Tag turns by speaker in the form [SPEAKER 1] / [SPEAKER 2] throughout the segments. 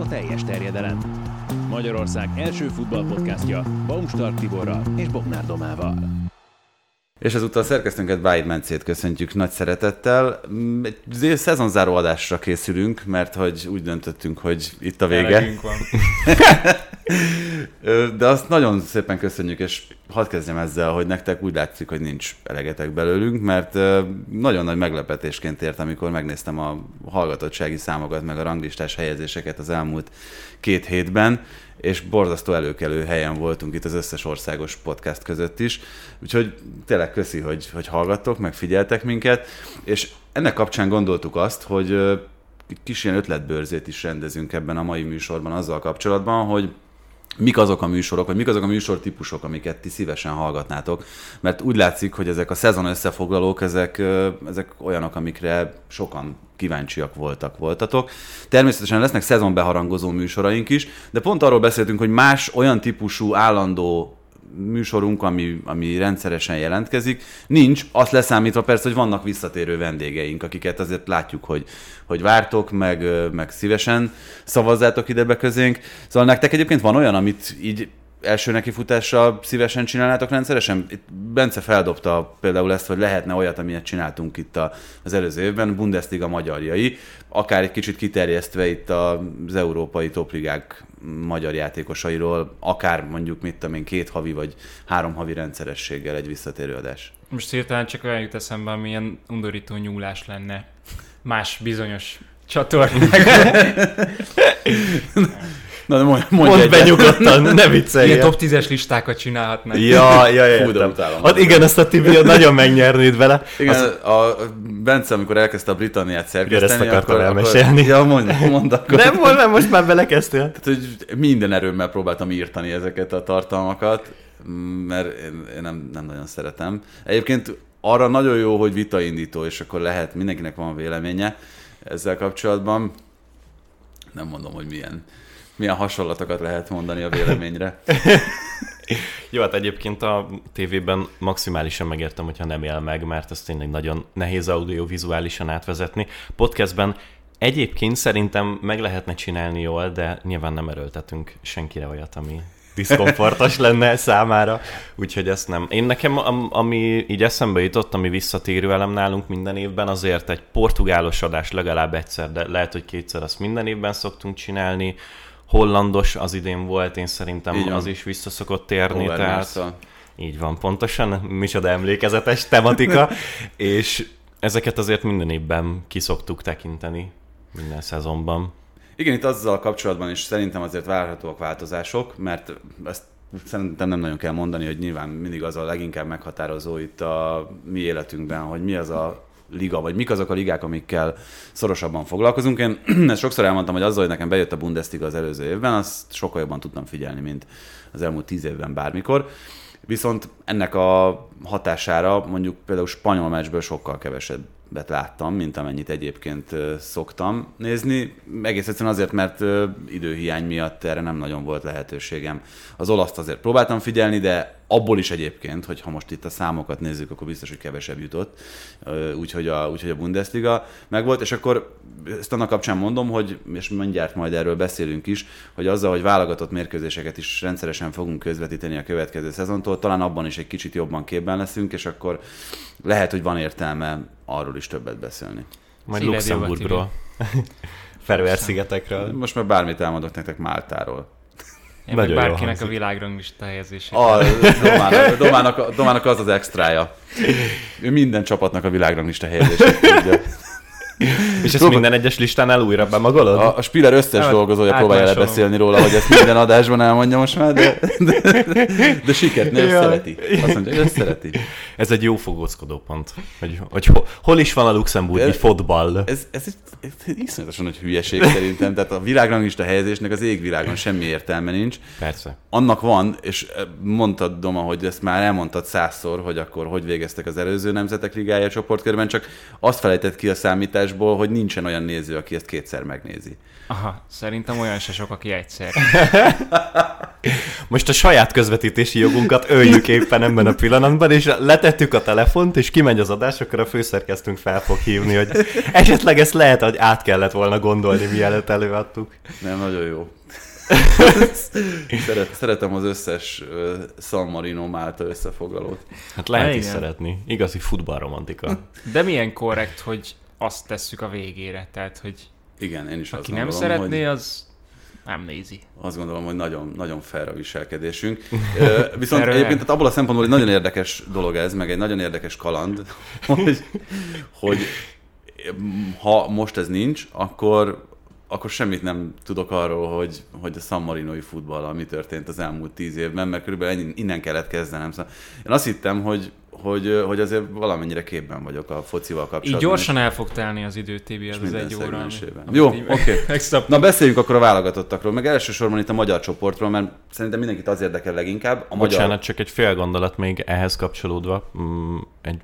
[SPEAKER 1] a teljes terjedelem. Magyarország első futballpodcastja Baumstark Tiborral és Bognár Domával.
[SPEAKER 2] És ezúttal a szerkesztőnket Báid Mencét köszöntjük nagy szeretettel. Egy szezonzáró adásra készülünk, mert hogy úgy döntöttünk, hogy itt a vége.
[SPEAKER 3] Van.
[SPEAKER 2] De azt nagyon szépen köszönjük, és hadd kezdjem ezzel, hogy nektek úgy látszik, hogy nincs elegetek belőlünk, mert nagyon nagy meglepetésként ért, amikor megnéztem a hallgatottsági számokat, meg a ranglistás helyezéseket az elmúlt két hétben, és borzasztó előkelő helyen voltunk itt az összes országos podcast között is. Úgyhogy tényleg köszi, hogy, hogy hallgattok, meg figyeltek minket, és ennek kapcsán gondoltuk azt, hogy kis ilyen ötletbőrzét is rendezünk ebben a mai műsorban azzal kapcsolatban, hogy mik azok a műsorok, vagy mik azok a műsortípusok, amiket ti szívesen hallgatnátok. Mert úgy látszik, hogy ezek a szezon összefoglalók, ezek, ezek olyanok, amikre sokan kíváncsiak voltak, voltatok. Természetesen lesznek szezonbeharangozó műsoraink is, de pont arról beszéltünk, hogy más olyan típusú állandó műsorunk, ami, ami rendszeresen jelentkezik, nincs, azt leszámítva persze, hogy vannak visszatérő vendégeink, akiket azért látjuk, hogy, hogy vártok, meg, meg szívesen szavazzátok ide be közénk. Szóval nektek egyébként van olyan, amit így első nekifutással szívesen csinálnátok rendszeresen? Itt Bence feldobta például ezt, hogy lehetne olyat, amilyet csináltunk itt az előző évben, Bundesliga magyarjai, akár egy kicsit kiterjesztve itt az európai topligák magyar játékosairól, akár mondjuk mit tudom én, két havi vagy három havi rendszerességgel egy visszatérő adás.
[SPEAKER 3] Most hirtelen csak olyan jut eszembe, ami ilyen undorító nyúlás lenne más bizonyos csatornák.
[SPEAKER 2] Na, de mondj, mondj
[SPEAKER 4] Mondd be nyugodtan, ne viccelj.
[SPEAKER 3] Ilyen top 10-es listákat csinálhatnak.
[SPEAKER 4] Ja, ja, ja,
[SPEAKER 2] Fú, de utálom.
[SPEAKER 4] Hát igen, ezt a Tibi nagyon megnyernéd vele.
[SPEAKER 2] Igen,
[SPEAKER 4] Az,
[SPEAKER 2] a Bence, amikor elkezdte a Britanniát szerkeszteni,
[SPEAKER 4] ezt akartam
[SPEAKER 2] akkor,
[SPEAKER 4] elmesélni.
[SPEAKER 2] Akkor, ja, mondd, mondd akkor.
[SPEAKER 4] nem volt, mert most már belekezdtél.
[SPEAKER 2] Tehát, hogy minden erőmmel próbáltam írtani ezeket a tartalmakat, mert én, én nem, nem nagyon szeretem. Egyébként arra nagyon jó, hogy vitaindító, és akkor lehet, mindenkinek van véleménye ezzel kapcsolatban. Nem mondom, hogy milyen, milyen hasonlatokat lehet mondani a véleményre.
[SPEAKER 4] Jó, hát egyébként a tévében maximálisan megértem, hogyha nem él meg, mert ez tényleg nagyon nehéz audiovizuálisan átvezetni. Podcastben egyébként szerintem meg lehetne csinálni jól, de nyilván nem erőltetünk senkire olyat, ami diszkomfortos lenne számára, úgyhogy ezt nem. Én nekem, am- ami így eszembe jutott, ami visszatérő elem nálunk minden évben, azért egy portugálos adás legalább egyszer, de lehet, hogy kétszer azt minden évben szoktunk csinálni. Hollandos az idén volt, én szerintem
[SPEAKER 2] van.
[SPEAKER 4] az is vissza szokott térni, tehát
[SPEAKER 2] Overmars-szal.
[SPEAKER 4] így van, pontosan, micsoda emlékezetes tematika, és ezeket azért minden évben kiszoktuk tekinteni, minden szezonban.
[SPEAKER 2] Igen, itt azzal kapcsolatban is szerintem azért várhatóak változások, mert ezt szerintem nem nagyon kell mondani, hogy nyilván mindig az a leginkább meghatározó itt a mi életünkben, hogy mi az a liga, vagy mik azok a ligák, amikkel szorosabban foglalkozunk. Én ezt sokszor elmondtam, hogy azzal, hogy nekem bejött a Bundesliga az előző évben, azt sokkal jobban tudtam figyelni, mint az elmúlt tíz évben bármikor. Viszont ennek a hatására mondjuk például spanyol meccsből sokkal kevesebbet láttam, mint amennyit egyébként szoktam nézni. Egész egyszerűen azért, mert időhiány miatt erre nem nagyon volt lehetőségem. Az olaszt azért próbáltam figyelni, de abból is egyébként, hogy ha most itt a számokat nézzük, akkor biztos, hogy kevesebb jutott. Úgyhogy a, úgyhogy a Bundesliga megvolt, és akkor ezt annak kapcsán mondom, hogy, és mindjárt majd erről beszélünk is, hogy azzal, hogy válogatott mérkőzéseket is rendszeresen fogunk közvetíteni a következő szezontól, talán abban is egy kicsit jobban képben leszünk, és akkor lehet, hogy van értelme arról is többet beszélni.
[SPEAKER 4] Majd Luxemburgról, Feröer-szigetekről.
[SPEAKER 2] Most már bármit elmondok nektek Máltáról.
[SPEAKER 3] Én meg
[SPEAKER 4] Nagyon jól
[SPEAKER 3] bárkinek a világranglista helyezése.
[SPEAKER 2] A Domának, Domának, Domának az az extrája. Ő minden csapatnak a világranglista helyezését tudja.
[SPEAKER 4] És ezt minden egyes listánál újra bemagolod?
[SPEAKER 2] A, a Spiller összes
[SPEAKER 3] Hát,
[SPEAKER 2] dolgozója próbálja
[SPEAKER 3] átmásolom.
[SPEAKER 2] lebeszélni róla, hogy ezt minden adásban elmondja most már, de, de, de sikert, ne, ő
[SPEAKER 4] Jaj.
[SPEAKER 2] szereti. Azt mondja, hogy szereti.
[SPEAKER 4] Ez egy jó fogózkodó pont, hogy, hogy hol, hol is van a luxemburgi
[SPEAKER 2] Ez-
[SPEAKER 4] fotball.
[SPEAKER 2] Ez, ez, ez egy iszonyatosan nagy hülyeség szerintem, tehát a világranglista helyezésnek az égvilágon semmi értelme nincs.
[SPEAKER 4] Persze.
[SPEAKER 2] Annak van, és eh, mondtad, Doma, hogy ezt már elmondtad százszor, hogy akkor hogy végeztek az előző nemzetek ligája csoportkörben, csak azt felejtett ki a számításból, hogy nincsen olyan néző, aki ezt kétszer megnézi.
[SPEAKER 3] Aha, szerintem olyan se sok, aki egyszer.
[SPEAKER 4] Most a saját közvetítési jogunkat öljük éppen ebben a pillanatban, és letettük a telefont, és kimegy az adás, akkor a főszerkesztőnk fel fog hívni, hogy esetleg ezt lehet, hogy át kellett volna gondolni, mielőtt előadtuk.
[SPEAKER 2] Nem, nagyon jó. Szeret, szeretem az összes uh, San Marino Málta összefoglalót.
[SPEAKER 4] Hát lehet
[SPEAKER 3] Igen.
[SPEAKER 4] is szeretni. Igazi futballromantika.
[SPEAKER 3] De milyen korrekt, hogy azt tesszük a végére. Tehát, hogy
[SPEAKER 2] Igen, én is azt
[SPEAKER 3] aki nem
[SPEAKER 2] gondolom,
[SPEAKER 3] szeretné,
[SPEAKER 2] hogy,
[SPEAKER 3] az nem nézi.
[SPEAKER 2] azt gondolom, hogy nagyon, nagyon fair a viselkedésünk. Viszont egyébként
[SPEAKER 3] nem.
[SPEAKER 2] tehát abból a szempontból egy nagyon érdekes dolog ez, meg egy nagyon érdekes kaland, hogy, hogy ha most ez nincs, akkor akkor semmit nem tudok arról, hogy, hogy a San Marinoi futball, mi történt az elmúlt tíz évben, mert körülbelül ennyi- innen kellett kezdenem. Szóval én azt hittem, hogy, hogy, hogy azért valamennyire képben vagyok a focival kapcsolatban.
[SPEAKER 3] Így gyorsan el fog telni az idő, Tibi,
[SPEAKER 2] és
[SPEAKER 3] az, egy óra. ami-
[SPEAKER 2] Jó, oké.
[SPEAKER 3] Extra
[SPEAKER 2] Na beszéljünk akkor a válogatottakról, meg elsősorban itt a magyar csoportról, mert szerintem mindenkit az érdekel leginkább. A
[SPEAKER 4] Bocsánat,
[SPEAKER 2] magyar...
[SPEAKER 4] csak egy fél gondolat még ehhez kapcsolódva. Mm, egy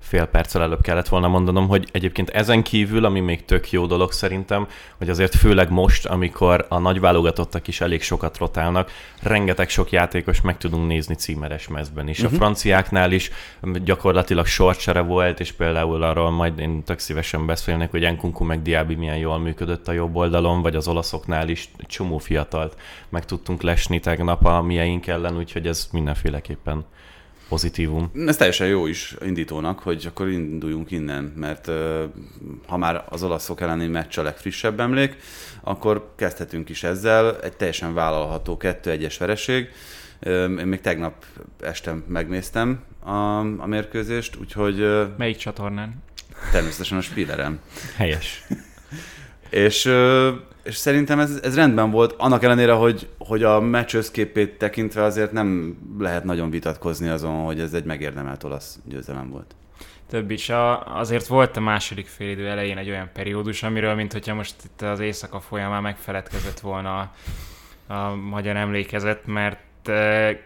[SPEAKER 4] fél perccel előbb kellett volna mondanom, hogy egyébként ezen kívül, ami még tök jó dolog szerintem, hogy azért főleg most, amikor a nagy válogatottak is elég sokat rotálnak, rengeteg sok játékos meg tudunk nézni címeres mezben is. Uh-huh. A franciáknál is gyakorlatilag sorcsere volt, és például arról majd én tök szívesen beszélnék, hogy Enkunku meg Diaby milyen jól működött a jobb oldalon, vagy az olaszoknál is csomó fiatalt meg tudtunk lesni tegnap a mieink ellen, úgyhogy ez mindenféleképpen pozitívum.
[SPEAKER 2] Ez teljesen jó is indítónak, hogy akkor induljunk innen, mert ha már az olaszok elleni meccs a legfrissebb emlék, akkor kezdhetünk is ezzel. Egy teljesen vállalható 2-1-es vereség. Én még tegnap este megnéztem a, a mérkőzést, úgyhogy
[SPEAKER 3] Melyik csatornán?
[SPEAKER 2] természetesen a Spielerem.
[SPEAKER 4] Helyes.
[SPEAKER 2] És, és szerintem ez, ez rendben volt, annak ellenére, hogy, hogy a meccs összképét tekintve azért nem lehet nagyon vitatkozni azon, hogy ez egy megérdemelt olasz győzelem volt.
[SPEAKER 3] Több is. A, azért volt a második félidő elején egy olyan periódus, amiről, mint hogyha most itt az éjszaka folyamán megfeledkezett volna a, a magyar emlékezet, mert eh,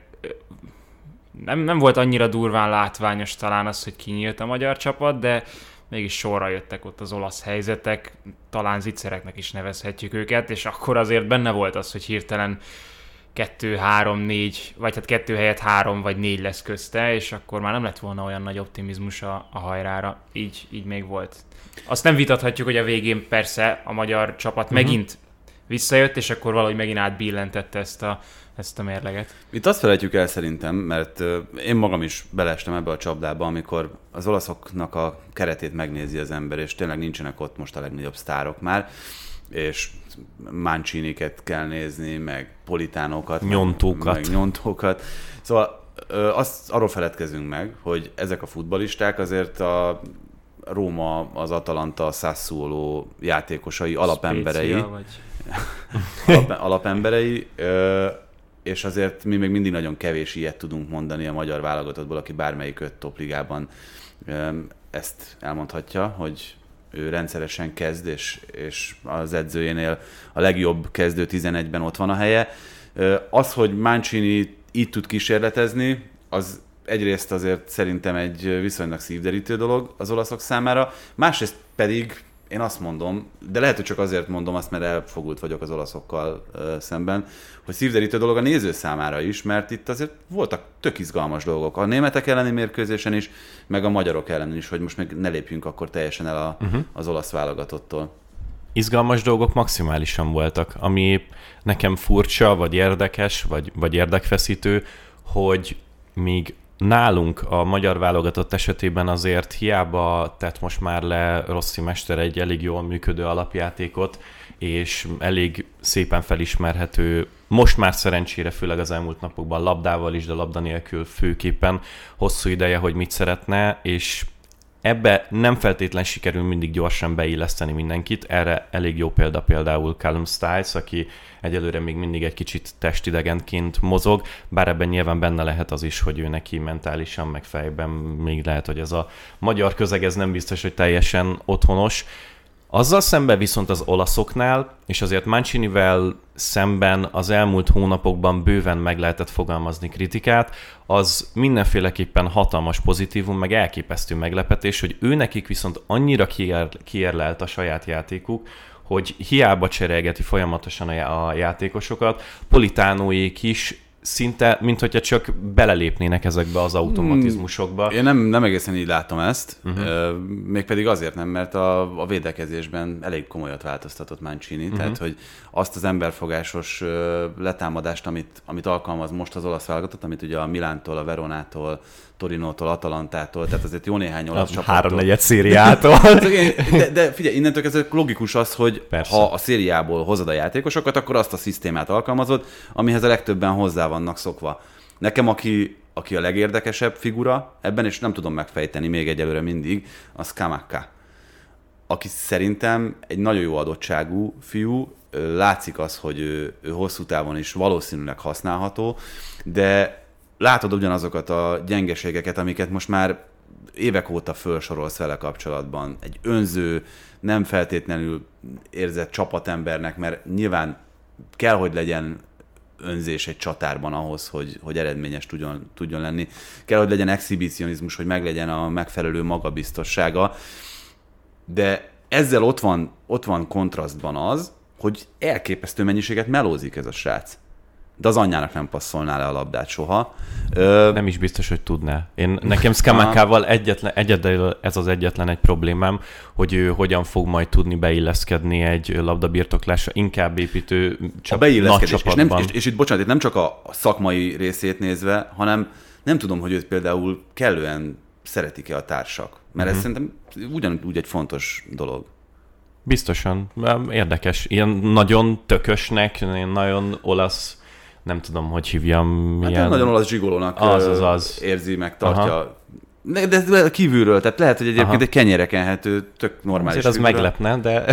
[SPEAKER 3] nem, nem volt annyira durván látványos talán az, hogy kinyílt a magyar csapat, de mégis sorra jöttek ott az olasz helyzetek, talán zicsereknek is nevezhetjük őket, és akkor azért benne volt az, hogy hirtelen kettő, három, négy, vagy hát kettő helyett három vagy négy lesz közte, és akkor már nem lett volna olyan nagy optimizmus a, a hajrára. Így, így még volt. Azt nem vitathatjuk, hogy a végén persze a magyar csapat uh-huh. megint visszajött, és akkor valahogy megint átbillentette ezt a, ezt a mérleget.
[SPEAKER 2] Itt azt felejtjük el szerintem, mert én magam is beleestem ebbe a csapdába, amikor az olaszoknak a keretét megnézi az ember, és tényleg nincsenek ott most a legnagyobb sztárok már, és Manciniket kell nézni, meg Politánokat, meg-
[SPEAKER 4] Nyontókat.
[SPEAKER 2] meg nyontókat. Szóval azt, arról feledkezünk meg, hogy ezek a futbalisták azért a Róma, az Atalanta, a Sassuolo játékosai, alapemberei
[SPEAKER 3] Spécia, Vagy...
[SPEAKER 2] alap, alapemberei, és azért mi még mindig nagyon kevés ilyet tudunk mondani a magyar válogatottból, aki bármelyik öt topligában ezt elmondhatja, hogy ő rendszeresen kezd, és, és az edzőjénél a legjobb kezdő 11-ben ott van a helye. Az, hogy Mancini így tud kísérletezni, az egyrészt azért szerintem egy viszonylag szívderítő dolog az olaszok számára, másrészt pedig én azt mondom, de lehet, hogy csak azért mondom azt, mert elfogult vagyok az olaszokkal ö, szemben, hogy szívderítő dolog a néző számára is, mert itt azért voltak tök izgalmas dolgok. A németek elleni mérkőzésen is, meg a magyarok ellen is, hogy most még ne lépjünk akkor teljesen el a, uh-huh. az olasz válogatottól.
[SPEAKER 4] izgalmas dolgok maximálisan voltak, ami nekem furcsa, vagy érdekes, vagy, vagy érdekfeszítő, hogy míg nálunk a magyar válogatott esetében azért hiába tett most már le Rossi Mester egy elég jól működő alapjátékot, és elég szépen felismerhető, most már szerencsére, főleg az elmúlt napokban labdával is, de labda nélkül főképpen hosszú ideje, hogy mit szeretne, és ebbe nem feltétlen sikerül mindig gyorsan beilleszteni mindenkit. Erre elég jó példa például Callum Stiles, aki egyelőre még mindig egy kicsit testidegenként mozog, bár ebben nyilván benne lehet az is, hogy ő neki mentálisan, meg fejben még lehet, hogy ez a magyar közeg ez nem biztos, hogy teljesen otthonos. Azzal szemben viszont az olaszoknál, és azért Mancinivel szemben az elmúlt hónapokban bőven meg lehetett fogalmazni kritikát, az mindenféleképpen hatalmas pozitívum, meg elképesztő meglepetés, hogy ő nekik viszont annyira kiérlelt a saját játékuk, hogy hiába cserélgeti folyamatosan a játékosokat, Politánóék is szinte, mint hogyha csak belelépnének ezekbe az automatizmusokba.
[SPEAKER 2] Én nem, nem egészen így látom ezt, uh-huh. mégpedig azért nem, mert a, a védekezésben elég komolyat változtatott Mancini, uh-huh. tehát hogy azt az emberfogásos letámadást, amit, amit alkalmaz most az olasz válogatott, amit ugye a Milántól, a Veronától, Torinótól, Atalantától, tehát azért jó néhány olasz csapattól.
[SPEAKER 4] Háromnegyed szériától.
[SPEAKER 2] de, de figyelj, innentől kezdve logikus az, hogy Persze. ha a szériából hozod a játékosokat, akkor azt a szisztémát alkalmazod, amihez a legtöbben hozzá vannak szokva. Nekem, aki, aki a legérdekesebb figura ebben, és nem tudom megfejteni még egyelőre mindig, az Kamaka. Aki szerintem egy nagyon jó adottságú fiú, látszik az, hogy ő, ő hosszú távon is valószínűleg használható, de látod ugyanazokat a gyengeségeket, amiket most már évek óta felsorolsz vele kapcsolatban. Egy önző, nem feltétlenül érzett csapatembernek, mert nyilván kell, hogy legyen önzés egy csatárban ahhoz, hogy, hogy eredményes tudjon, tudjon lenni. Kell, hogy legyen exhibicionizmus, hogy meglegyen a megfelelő magabiztossága. De ezzel ott van, ott van kontrasztban az, hogy elképesztő mennyiséget melózik ez a srác de az anyjának nem passzolná le a labdát soha.
[SPEAKER 4] Ö... Nem is biztos, hogy tudná. Én, nekem Skamakával egyetlen, egyedül ez az egyetlen egy problémám, hogy ő hogyan fog majd tudni beilleszkedni egy labdabirtoklásra, inkább építő
[SPEAKER 2] csap, a beilleszkedés, nagy és, nem, és, és, itt bocsánat, itt nem csak a szakmai részét nézve, hanem nem tudom, hogy őt például kellően szeretik-e a társak. Mert uh-huh. ez mhm. szerintem ugyanúgy egy fontos dolog.
[SPEAKER 4] Biztosan. Érdekes. Ilyen nagyon tökösnek, nagyon olasz nem tudom, hogy hívjam.
[SPEAKER 2] Milyen... Hát nagyon olasz zsigolónak
[SPEAKER 4] az, az, az.
[SPEAKER 2] érzi, meg tartja. Aha. De, kívülről, tehát lehet, hogy egyébként Aha. egy kenyérekenhető, tök normális.
[SPEAKER 4] Azért az figura. meglepne, de...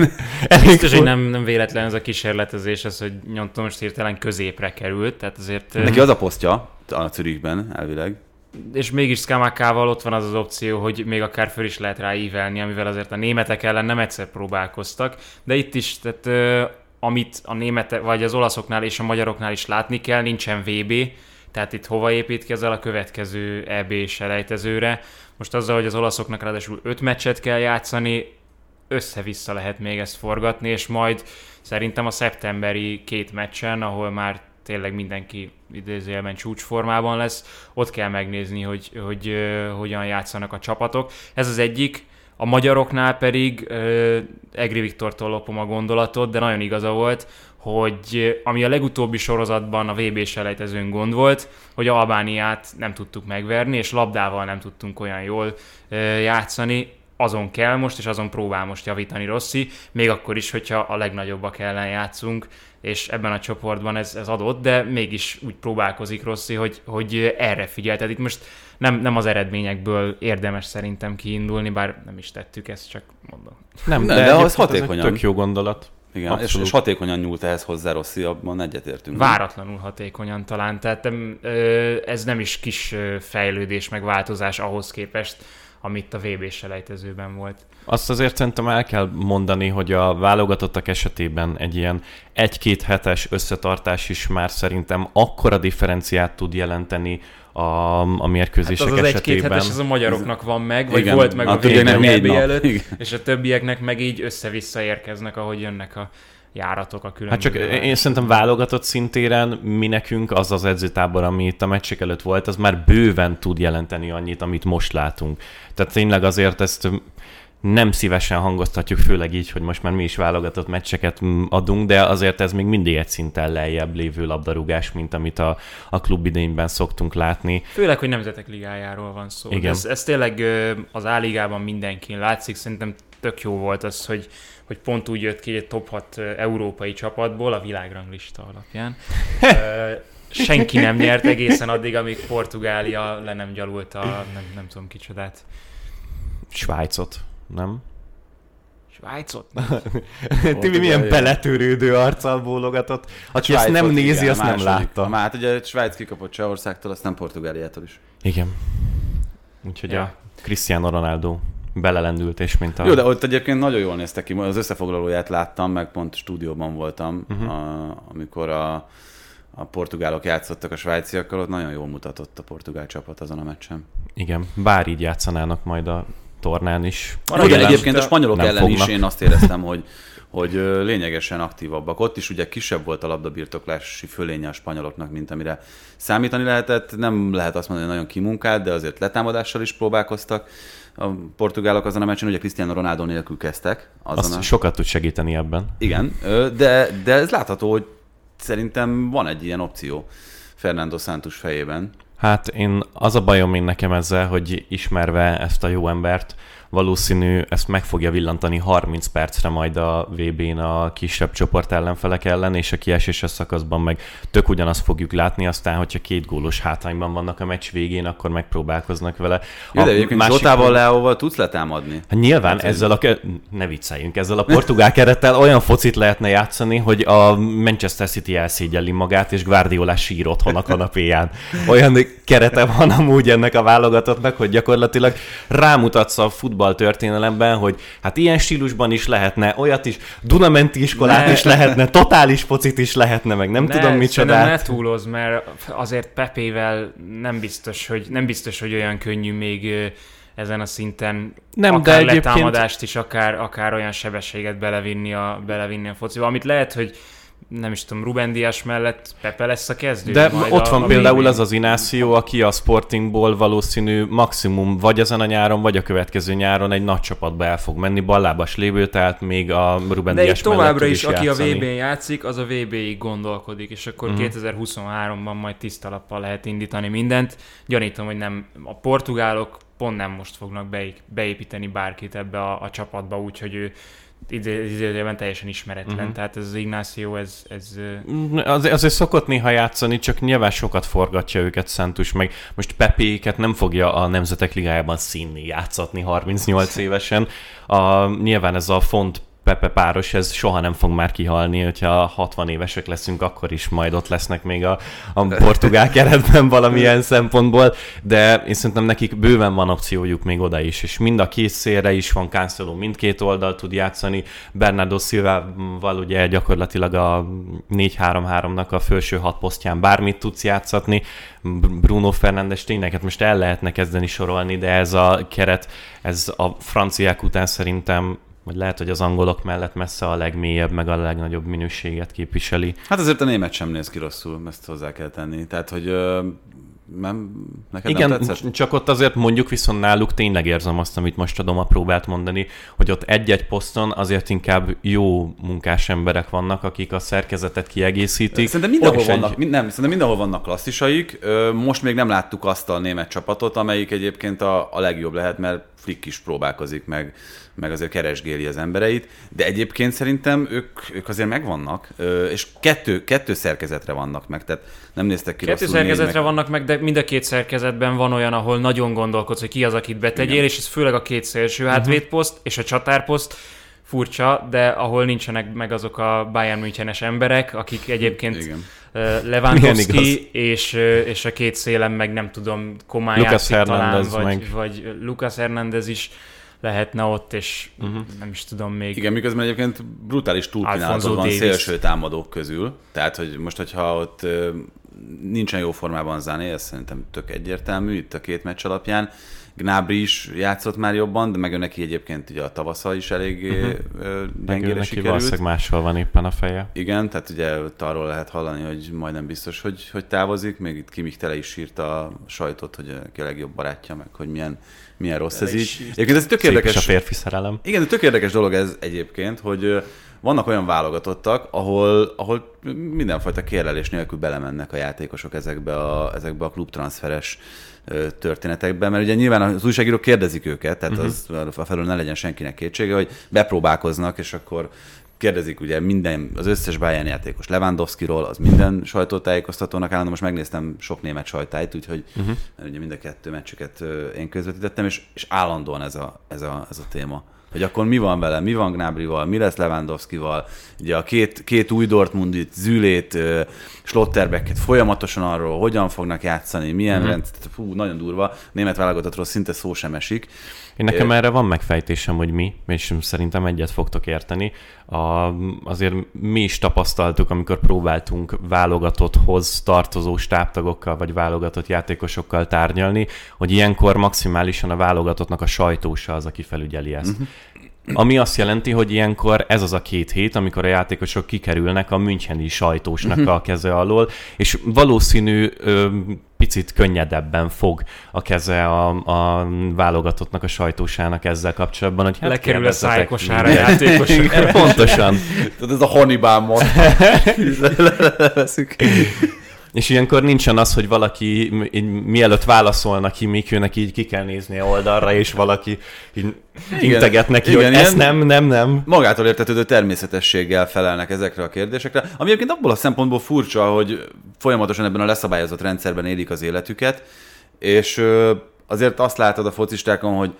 [SPEAKER 3] Biztos, hogy nem, nem véletlen ez a kísérletezés, az, hogy nyomtom most hirtelen középre került, tehát azért...
[SPEAKER 2] Neki az a posztja a Zürichben, elvileg.
[SPEAKER 3] És mégis Skamakával ott van az az opció, hogy még akár föl is lehet rá ívelni, amivel azért a németek ellen nem egyszer próbálkoztak, de itt is, tehát amit a némete, vagy az olaszoknál és a magyaroknál is látni kell, nincsen VB, tehát itt hova építkezel a következő EB selejtezőre. Most azzal, hogy az olaszoknak ráadásul öt meccset kell játszani, össze-vissza lehet még ezt forgatni, és majd szerintem a szeptemberi két meccsen, ahol már tényleg mindenki idézőjelben csúcsformában lesz, ott kell megnézni, hogy, hogy, hogy hogyan játszanak a csapatok. Ez az egyik, a magyaroknál pedig uh, Egri Viktortól lopom a gondolatot, de nagyon igaza volt, hogy ami a legutóbbi sorozatban a VB selejtezőn gond volt, hogy Albániát nem tudtuk megverni, és labdával nem tudtunk olyan jól uh, játszani, azon kell most, és azon próbál most javítani Rossi, még akkor is, hogyha a legnagyobbak ellen játszunk, és ebben a csoportban ez, ez adott, de mégis úgy próbálkozik Rossi, hogy, hogy erre figyel. Tehát itt most nem, nem az eredményekből érdemes szerintem kiindulni, bár nem is tettük ezt, csak mondom.
[SPEAKER 4] Nem, de, de az hatékonyan. Tök jó gondolat.
[SPEAKER 2] Igen, és, és hatékonyan nyúlt ehhez hozzá Rossi, abban egyetértünk.
[SPEAKER 3] Váratlanul hatékonyan talán, tehát ez nem is kis fejlődés, meg változás ahhoz képest, amit a VB selejtezőben volt.
[SPEAKER 4] Azt azért szerintem el kell mondani, hogy a válogatottak esetében egy ilyen egy-két hetes összetartás is már szerintem akkora differenciát tud jelenteni a, a mérkőzések hát az, az esetében. egy-két hetes,
[SPEAKER 3] ez a magyaroknak van meg, vagy Igen, volt meg a, a VB előtt, Igen. és a többieknek meg így össze-vissza érkeznek, ahogy jönnek a járatok a különböző.
[SPEAKER 4] Hát csak én szerintem válogatott szintéren mi nekünk az az edzőtábor, ami itt a meccsek előtt volt, az már bőven tud jelenteni annyit, amit most látunk. Tehát tényleg azért ezt nem szívesen hangoztatjuk, főleg így, hogy most már mi is válogatott meccseket adunk, de azért ez még mindig egy szinten lejjebb lévő labdarúgás, mint amit a, a klub idényben szoktunk látni.
[SPEAKER 3] Főleg, hogy nemzetek ligájáról van szó. Igen. Ez, ez tényleg az áligában mindenkin látszik, szerintem tök jó volt az, hogy, hogy pont úgy jött ki egy top 6 európai csapatból a világranglista alapján. Senki nem nyert egészen addig, amíg Portugália le nem gyalult a nem, nem tudom kicsodát.
[SPEAKER 4] Svájcot nem?
[SPEAKER 3] Svájcot?
[SPEAKER 4] Tibi milyen beletörődő arccal bólogatott. Aki ezt nem nézi, azt nem látta.
[SPEAKER 2] Már hát ugye Svájc kikapott Csehországtól, nem Portugáliától is.
[SPEAKER 4] Igen. Úgyhogy ja. a Cristiano Ronaldo belelendült, és mint a...
[SPEAKER 2] Jó, de ott egyébként nagyon jól néztek ki. Az összefoglalóját láttam, meg pont stúdióban voltam, uh-huh. a, amikor a, a portugálok játszottak a svájciakkal, ott nagyon jól mutatott a portugál csapat azon a meccsen.
[SPEAKER 4] Igen, bár így játszanának majd a tornán is.
[SPEAKER 2] Van, Igen, egyébként a spanyolok ellen fognak. is én azt éreztem, hogy, hogy lényegesen aktívabbak. Ott is ugye kisebb volt a labdabirtoklási fölénye a spanyoloknak, mint amire számítani lehetett. Nem lehet azt mondani, hogy nagyon kimunkált, de azért letámadással is próbálkoztak. A portugálok azon a meccsen ugye Cristiano Ronaldo nélkül kezdtek.
[SPEAKER 4] Azon azt a... sokat tud segíteni ebben.
[SPEAKER 2] Igen, de, de ez látható, hogy szerintem van egy ilyen opció Fernando Santos fejében.
[SPEAKER 4] Hát én az a bajom én nekem ezzel, hogy ismerve ezt a jó embert, valószínű ezt meg fogja villantani 30 percre majd a VB-n a kisebb csoport ellenfelek ellen, és a kieséses szakaszban meg tök ugyanazt fogjuk látni, aztán, hogyha két gólos hátrányban vannak a meccs végén, akkor megpróbálkoznak vele.
[SPEAKER 2] Jó, de egyébként másik... Zsotával, Leóval tudsz letámadni?
[SPEAKER 4] Hát nyilván hát, ezzel a, ne vicceljünk, ezzel a portugál kerettel olyan focit lehetne játszani, hogy a Manchester City elszégyeli magát, és Guardiola sír otthon a kanapéján. Olyan kerete van amúgy ennek a válogatottnak, hogy gyakorlatilag rámutatsz a futball futball történelemben, hogy hát ilyen stílusban is lehetne, olyat is, Dunamenti iskolát ne. is lehetne, totális focit is lehetne, meg nem ne, tudom micsoda.
[SPEAKER 3] Ne túloz, mert azért Pepével nem biztos, hogy, nem biztos, hogy olyan könnyű még ezen a szinten nem, akár de letámadást is, akár, akár olyan sebességet belevinni a, belevinni a fociba, amit lehet, hogy nem is tudom, Ruben Dias mellett Pepe lesz a kezdő.
[SPEAKER 4] De ott van a, a például az az Inácio, aki a Sportingból valószínű maximum vagy ezen a nyáron, vagy a következő nyáron egy nagy csapatba el fog menni, ballábas lévő, tehát még a Ruben
[SPEAKER 3] De
[SPEAKER 4] Dias
[SPEAKER 3] továbbra is,
[SPEAKER 4] is
[SPEAKER 3] aki a VB-n játszik, az a VB-ig gondolkodik, és akkor uh-huh. Mhm. 2023-ban majd tiszta lappal lehet indítani mindent. Gyanítom, hogy nem a portugálok pont nem most fognak beépíteni bárkit ebbe a, a csapatba, úgyhogy ő idézőjelben teljesen ismeretlen, uh-huh. tehát ez az Ignácio, ez... ez
[SPEAKER 4] az, azért szokott néha játszani, csak nyilván sokat forgatja őket Szentus, meg most Pepéket nem fogja a Nemzetek Ligájában színni játszatni 38 évesen. A, nyilván ez a font Pepe páros, ez soha nem fog már kihalni, hogyha 60 évesek leszünk, akkor is majd ott lesznek még a, a portugál keretben valamilyen szempontból, de én szerintem nekik bőven van opciójuk még oda is, és mind a két szélre is van Cancelo, mindkét oldal tud játszani, Bernardo Silva-val ugye gyakorlatilag a 4-3-3-nak a felső hat posztján bármit tudsz játszatni, Bruno Fernandes tényleg, hát most el lehetne kezdeni sorolni, de ez a keret, ez a franciák után szerintem vagy lehet, hogy az angolok mellett messze a legmélyebb, meg a legnagyobb minőséget képviseli.
[SPEAKER 2] Hát azért a német sem néz ki rosszul, ezt hozzá kell tenni. Tehát, hogy ö, nem, neked
[SPEAKER 4] Igen,
[SPEAKER 2] nem tetszett?
[SPEAKER 4] csak ott azért mondjuk viszont náluk tényleg érzem azt, amit most a Doma próbált mondani, hogy ott egy-egy poszton azért inkább jó munkás emberek vannak, akik a szerkezetet kiegészítik.
[SPEAKER 2] Szerintem mindenhol vannak, egy... nem, szerintem mindenhol vannak klasszisaik. Most még nem láttuk azt a német csapatot, amelyik egyébként a, a legjobb lehet, mert Flick is próbálkozik meg meg azért keresgéli az embereit, de egyébként szerintem ők, ők azért megvannak, és kettő, kettő szerkezetre vannak meg, tehát nem néztek ki
[SPEAKER 3] Kettő szerkezetre meg. vannak meg, de mind a két szerkezetben van olyan, ahol nagyon gondolkodsz, hogy ki az, akit betegyél, Igen. és ez főleg a két szélső uh-huh. hátvédposzt és a csatárposzt, furcsa, de ahol nincsenek meg azok a Bayern Münchenes emberek, akik egyébként Igen. Lewandowski és, és a két szélem meg nem tudom, Komán Lucas játszik talán, vagy, meg. vagy Lucas Hernández is lehetne ott, és uh-huh. nem is tudom még.
[SPEAKER 2] Igen, miközben egyébként brutális túlkínálatot van Davis. szélső támadók közül. Tehát, hogy most, hogyha ott nincsen jó formában Záné, ez szerintem tök egyértelmű itt a két meccs alapján. Gnabry is játszott már jobban, de meg ő neki egyébként ugye a tavasza is elég uh-huh. gyengére neki sikerült.
[SPEAKER 4] máshol van éppen a feje.
[SPEAKER 2] Igen, tehát ugye arról lehet hallani, hogy majdnem biztos, hogy, hogy távozik. Még itt Kimik tele is írta a sajtot, hogy a legjobb barátja, meg hogy milyen milyen rossz ez így. Egyébként ez tök érdekes.
[SPEAKER 4] a férfi szerelem.
[SPEAKER 2] Igen, de tök érdekes dolog ez egyébként, hogy vannak olyan válogatottak, ahol, ahol mindenfajta kérlelés nélkül belemennek a játékosok ezekbe a, ezekbe a klubtranszferes történetekbe, mert ugye nyilván az újságírók kérdezik őket, tehát uh-huh. az felől ne legyen senkinek kétsége, hogy bepróbálkoznak, és akkor kérdezik ugye minden, az összes Bayern játékos Lewandowski-ról, az minden sajtótájékoztatónak állandó, most megnéztem sok német sajtájt, úgyhogy uh-huh. ugye mind a kettő meccsüket én közvetítettem, és, és állandóan ez a, ez a, ez a téma. Hogy akkor mi van vele, mi van Gnábrival, mi lesz Lewandowskival. Ugye a két, két új Dortmundit, Zülét, Slotterbecket folyamatosan arról, hogyan fognak játszani, milyen uh-huh. rendszer, fú, nagyon durva, német válogatottról szinte szó sem esik.
[SPEAKER 4] Én nekem erre van megfejtésem, hogy mi, és szerintem egyet fogtok érteni. A, azért mi is tapasztaltuk, amikor próbáltunk válogatotthoz tartozó stábtagokkal, vagy válogatott játékosokkal tárgyalni, hogy ilyenkor maximálisan a válogatottnak a sajtósa az, aki felügyeli ezt. Uh-huh. Ami azt jelenti, hogy ilyenkor ez az a két hét, amikor a játékosok kikerülnek a Müncheni sajtósnak uh-huh. a keze alól, és valószínű ö, picit könnyedebben fog a keze a, a válogatottnak a sajtósának ezzel kapcsolatban, hogy
[SPEAKER 3] hát Lekerül a szájkosára játékos.
[SPEAKER 4] Pontosan.
[SPEAKER 2] Tehát ez a Hannibal mod.
[SPEAKER 4] És ilyenkor nincsen az, hogy valaki mielőtt válaszolnak ki, Mikőnek így ki kell nézni oldalra, és valaki így integet neki, igen, hogy ezt nem, nem, nem.
[SPEAKER 2] Magától értetődő természetességgel felelnek ezekre a kérdésekre, ami egyébként abból a szempontból furcsa, hogy folyamatosan ebben a leszabályozott rendszerben élik az életüket, és azért azt látod a focistákon, hogy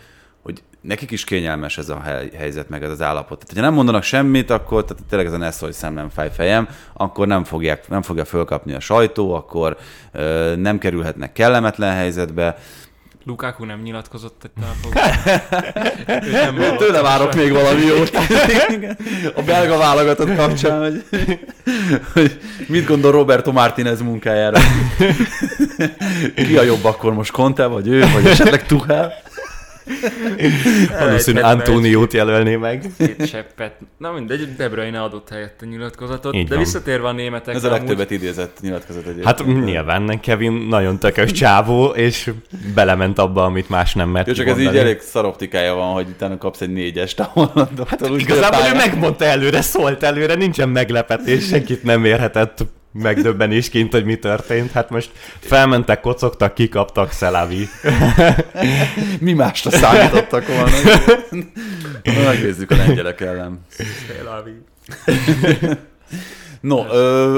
[SPEAKER 2] hogy nekik is kényelmes ez a helyzet, meg ez az állapot. Tehát, ha nem mondanak semmit, akkor tehát tényleg ez a ne szólj szem, nem fáj fejem, akkor nem, fogják, nem fogja fölkapni a sajtó, akkor ö, nem kerülhetnek kellemetlen helyzetbe.
[SPEAKER 3] Lukaku nem nyilatkozott egy
[SPEAKER 2] nem Tőle várok még valami jót. a belga válogatott kapcsán, hogy, hogy mit gondol Roberto Martinez munkájára. Ki a jobb akkor most Conte, vagy ő, vagy esetleg Tuchel?
[SPEAKER 4] Valószínűleg Antóniót jelölné meg.
[SPEAKER 3] Két seppet. Na mindegy, De Bruyne adott helyette nyilatkozatot. Így de van. visszatérve a németek.
[SPEAKER 2] Ez a legtöbbet amúgy... idézett nyilatkozat egyébként.
[SPEAKER 4] Hát nyilván Kevin nagyon tökös csávó, és belement abba, amit más nem mert
[SPEAKER 2] Jó, csak ez így elég szaroptikája van, hogy utána kapsz egy négyest, ahol a
[SPEAKER 4] hát, igazából ő megmondta előre, szólt előre, nincsen meglepetés, senkit nem érhetett megdöbbenésként, hogy mi történt. Hát most felmentek, kocogtak, kikaptak, Szelavi.
[SPEAKER 2] mi másra számítottak volna? Megnézzük a lengyelek ellen.
[SPEAKER 3] Szelavi.
[SPEAKER 2] No,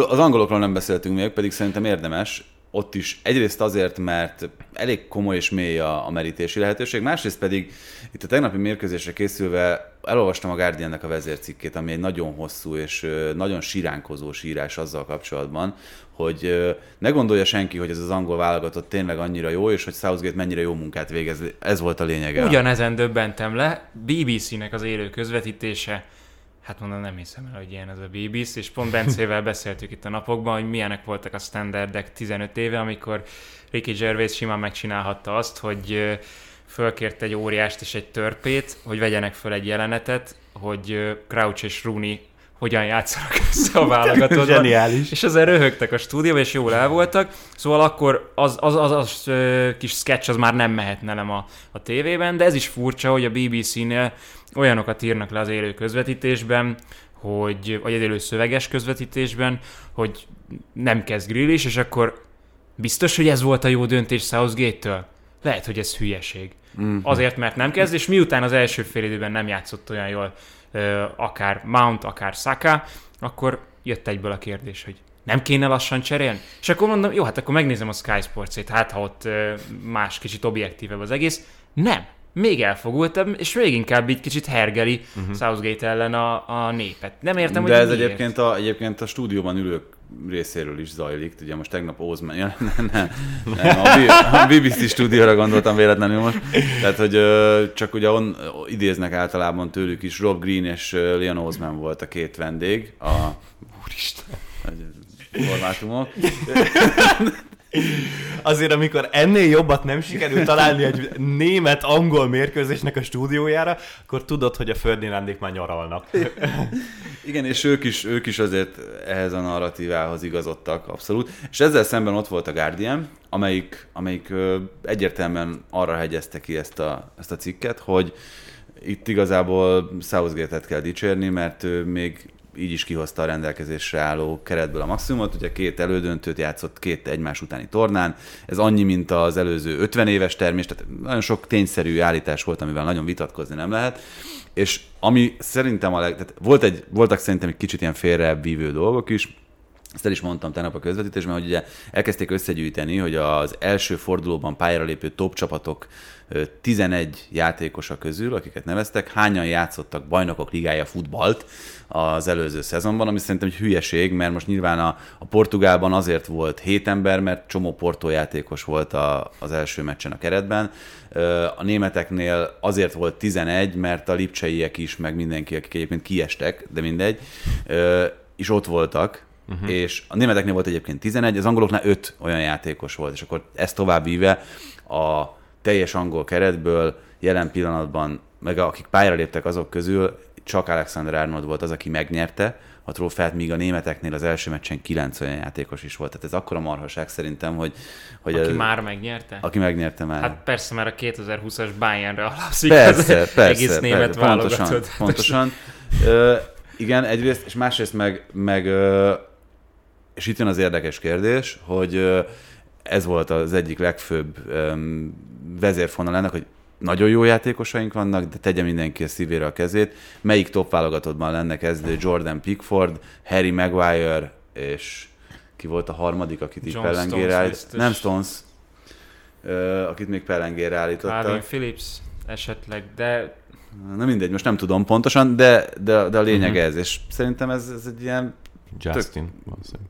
[SPEAKER 2] az angolokról nem beszéltünk még, pedig szerintem érdemes. Ott is egyrészt azért, mert elég komoly és mély a, a merítési lehetőség, másrészt pedig itt a tegnapi mérkőzésre készülve elolvastam a Guardiannek a vezércikkét, ami egy nagyon hosszú és nagyon siránkozó írás azzal kapcsolatban, hogy ne gondolja senki, hogy ez az angol válogatott tényleg annyira jó, és hogy Southgate mennyire jó munkát végez. Ez volt a lényege.
[SPEAKER 3] Ugyanezen döbbentem le. BBC-nek az élő közvetítése Hát mondom, nem hiszem el, hogy ilyen ez a BBC, és pont Bencével beszéltük itt a napokban, hogy milyenek voltak a standardek 15 éve, amikor Ricky Gervais simán megcsinálhatta azt, hogy fölkért egy óriást és egy törpét, hogy vegyenek föl egy jelenetet, hogy Crouch és Rooney hogyan játszanak össze a válogatottban.
[SPEAKER 4] Zseniális.
[SPEAKER 3] És ezzel röhögtek a stúdióban, és jól el voltak. Szóval akkor az, az, az, az kis sketch az már nem mehetne nem a, a tévében, de ez is furcsa, hogy a BBC-nél olyanokat írnak le az élő közvetítésben, hogy, vagy az élő szöveges közvetítésben, hogy nem kezd grill is, és akkor biztos, hogy ez volt a jó döntés Southgate-től? Lehet, hogy ez hülyeség. Mm-hmm. Azért, mert nem kezd, és miután az első fél időben nem játszott olyan jól akár Mount, akár Saka, akkor jött egyből a kérdés, hogy nem kéne lassan cserélni? És akkor mondom, jó, hát akkor megnézem a Sky Sports-ét, hát ha ott más, kicsit objektívebb az egész. Nem, még elfogultabb, és még inkább így kicsit hergeli uh-huh. Southgate ellen a, a népet. Nem értem,
[SPEAKER 2] De
[SPEAKER 3] hogy
[SPEAKER 2] ez miért. egyébként a, egyébként a stúdióban ülők részéről is zajlik. Ugye most tegnap Ozman, ja, nem, nem, nem a, BBC stúdióra gondoltam véletlenül most. Tehát, hogy csak ugye on, idéznek általában tőlük is, Rob Green és Leon Ozman volt a két vendég. A,
[SPEAKER 4] Úristen.
[SPEAKER 2] Formátumok.
[SPEAKER 4] Azért, amikor ennél jobbat nem sikerült találni egy német-angol mérkőzésnek a stúdiójára, akkor tudod, hogy a Ferdinandék már nyaralnak.
[SPEAKER 2] Igen, és ők is, ők is azért ehhez a narratívához igazodtak, abszolút. És ezzel szemben ott volt a Guardian, amelyik, amelyik egyértelműen arra hegyezte ki ezt a, ezt a cikket, hogy itt igazából Southgate-et kell dicsérni, mert ő még így is kihozta a rendelkezésre álló keretből a maximumot. Ugye két elődöntőt játszott két egymás utáni tornán. Ez annyi, mint az előző 50 éves termés, tehát nagyon sok tényszerű állítás volt, amivel nagyon vitatkozni nem lehet. És ami szerintem a leg... Tehát volt egy, voltak szerintem egy kicsit ilyen félrevívő dolgok is, ezt el is mondtam tegnap a közvetítésben, hogy ugye elkezdték összegyűjteni, hogy az első fordulóban pályára lépő top csapatok 11 játékosa közül, akiket neveztek, hányan játszottak bajnokok ligája futballt az előző szezonban, ami szerintem egy hülyeség, mert most nyilván a, a Portugálban azért volt 7 ember, mert csomó Porto játékos volt a, az első meccsen a keretben. A németeknél azért volt 11, mert a lipcseiek is, meg mindenki, akik egyébként kiestek, de mindegy, is ott voltak, uh-huh. és a németeknél volt egyébként 11, az angoloknál 5 olyan játékos volt, és akkor ezt tovább víve a teljes angol keretből jelen pillanatban, meg akik pályára léptek azok közül, csak Alexander Arnold volt az, aki megnyerte a trófeát, míg a németeknél az első meccsen kilenc olyan játékos is volt. Tehát ez akkora marhaság szerintem, hogy... hogy
[SPEAKER 3] aki
[SPEAKER 2] ez,
[SPEAKER 3] már megnyerte?
[SPEAKER 2] Aki megnyerte már.
[SPEAKER 3] Hát persze, mert a 2020-as Bayernre alapszik
[SPEAKER 2] persze,
[SPEAKER 3] az
[SPEAKER 2] persze,
[SPEAKER 3] egész német
[SPEAKER 2] persze, pontosan, pontosan. Ö, igen, egyrészt, és másrészt meg, meg ö, és itt jön az érdekes kérdés, hogy ez volt az egyik legfőbb vezérfonal ennek, hogy nagyon jó játékosaink vannak, de tegye mindenki a szívére a kezét. Melyik top válogatottban lenne kezdő Jordan Pickford, Harry Maguire, és ki volt a harmadik, akit így pellengére állít? Nem Stones, akit még pellengére állítottak.
[SPEAKER 3] Calvin Phillips esetleg, de...
[SPEAKER 2] Na mindegy, most nem tudom pontosan, de, de, de a lényeg uh-huh. ez, és szerintem ez, ez egy ilyen...
[SPEAKER 4] Justin,
[SPEAKER 2] tök...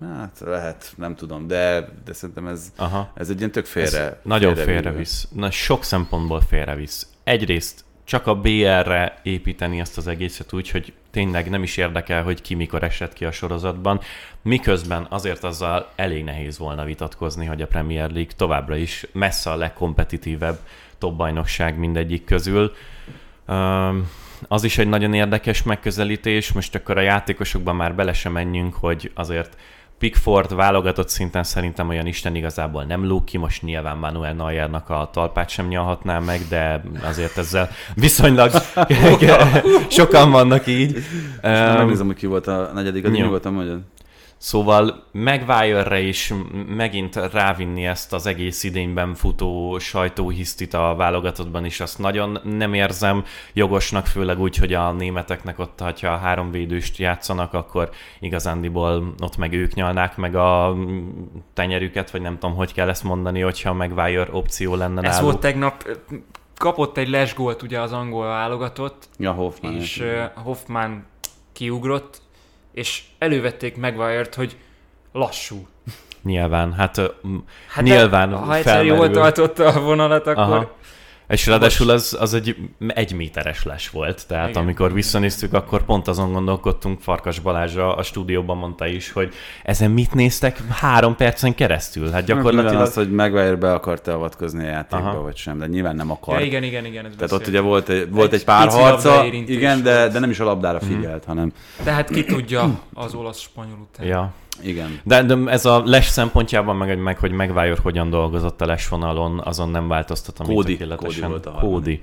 [SPEAKER 2] Hát lehet, nem tudom, de, de szerintem ez, Aha. ez egy ilyen tök félre. Ez
[SPEAKER 4] nagyon félrevisz. Na, sok szempontból félrevisz. Egyrészt csak a BR-re építeni ezt az egészet úgy, hogy tényleg nem is érdekel, hogy ki mikor esett ki a sorozatban, miközben azért azzal elég nehéz volna vitatkozni, hogy a Premier League továbbra is messze a legkompetitívebb top bajnokság mindegyik közül. Az is egy nagyon érdekes megközelítés, most akkor a játékosokban már bele sem menjünk, hogy azért Pickford válogatott szinten szerintem olyan Isten igazából nem lók ki, most nyilván Manuel Neuernak a talpát sem nyalhatná meg, de azért ezzel viszonylag sokan vannak így.
[SPEAKER 2] Most megnézem, hogy ki volt a negyedik, az nyugodtan mondjad.
[SPEAKER 4] Szóval Maguire-re is megint rávinni ezt az egész idényben futó sajtóhisztit a válogatottban is, azt nagyon nem érzem jogosnak, főleg úgy, hogy a németeknek ott, ha a három védőst játszanak, akkor igazándiból ott meg ők nyalnák meg a tenyerüket, vagy nem tudom, hogy kell ezt mondani, hogyha Maguire opció lenne
[SPEAKER 3] Ez náluk. volt tegnap, kapott egy lesgólt ugye az angol válogatott,
[SPEAKER 2] ja, Hoffman
[SPEAKER 3] és Hoffman kiugrott, és elővették Maguire-t, hogy lassú.
[SPEAKER 4] Nyilván, hát, hát nyilván
[SPEAKER 3] Ha egyszer jól tartotta a vonalat, akkor Aha.
[SPEAKER 4] És ráadásul az, az egy egy méteres les volt, tehát Igen. amikor visszanéztük, akkor pont azon gondolkodtunk, Farkas Balázsa a stúdióban mondta is, hogy ezen mit néztek három percen keresztül? Hát
[SPEAKER 2] gyakorlatilag... az, hogy Maguire be akarta avatkozni a játékba, Aha. vagy sem, de nyilván nem akar.
[SPEAKER 3] Ja, igen, igen, igen. Ez
[SPEAKER 2] Tehát ott ugye volt egy, volt egy, egy pár harca, igen, de, de nem is a labdára figyelt, hmm. hanem...
[SPEAKER 3] Tehát ki tudja az olasz-spanyol után.
[SPEAKER 4] Ja.
[SPEAKER 2] Igen.
[SPEAKER 4] De, de ez a les szempontjában, meg, meg hogy Maguire hogyan dolgozott a les vonalon, azon nem változtatom.
[SPEAKER 2] Kódi. Kódi volt a
[SPEAKER 4] Kódi.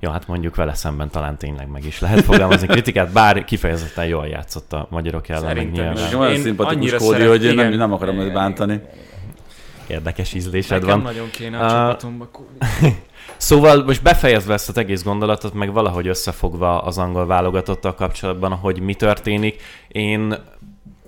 [SPEAKER 4] Ja, hát mondjuk vele szemben talán tényleg meg is lehet fogalmazni kritikát, bár kifejezetten jól játszott a magyarok ellen.
[SPEAKER 2] Szerintem is. Olyan szimpatikus Kódi, hogy én nem, nem akarom őt bántani.
[SPEAKER 4] Érdekes ízlésed
[SPEAKER 3] Nekem
[SPEAKER 4] van.
[SPEAKER 3] nagyon kéne a uh, csapatomba
[SPEAKER 4] Szóval most befejezve ezt az egész gondolatot, meg valahogy összefogva az angol válogatottal kapcsolatban, hogy mi történik, én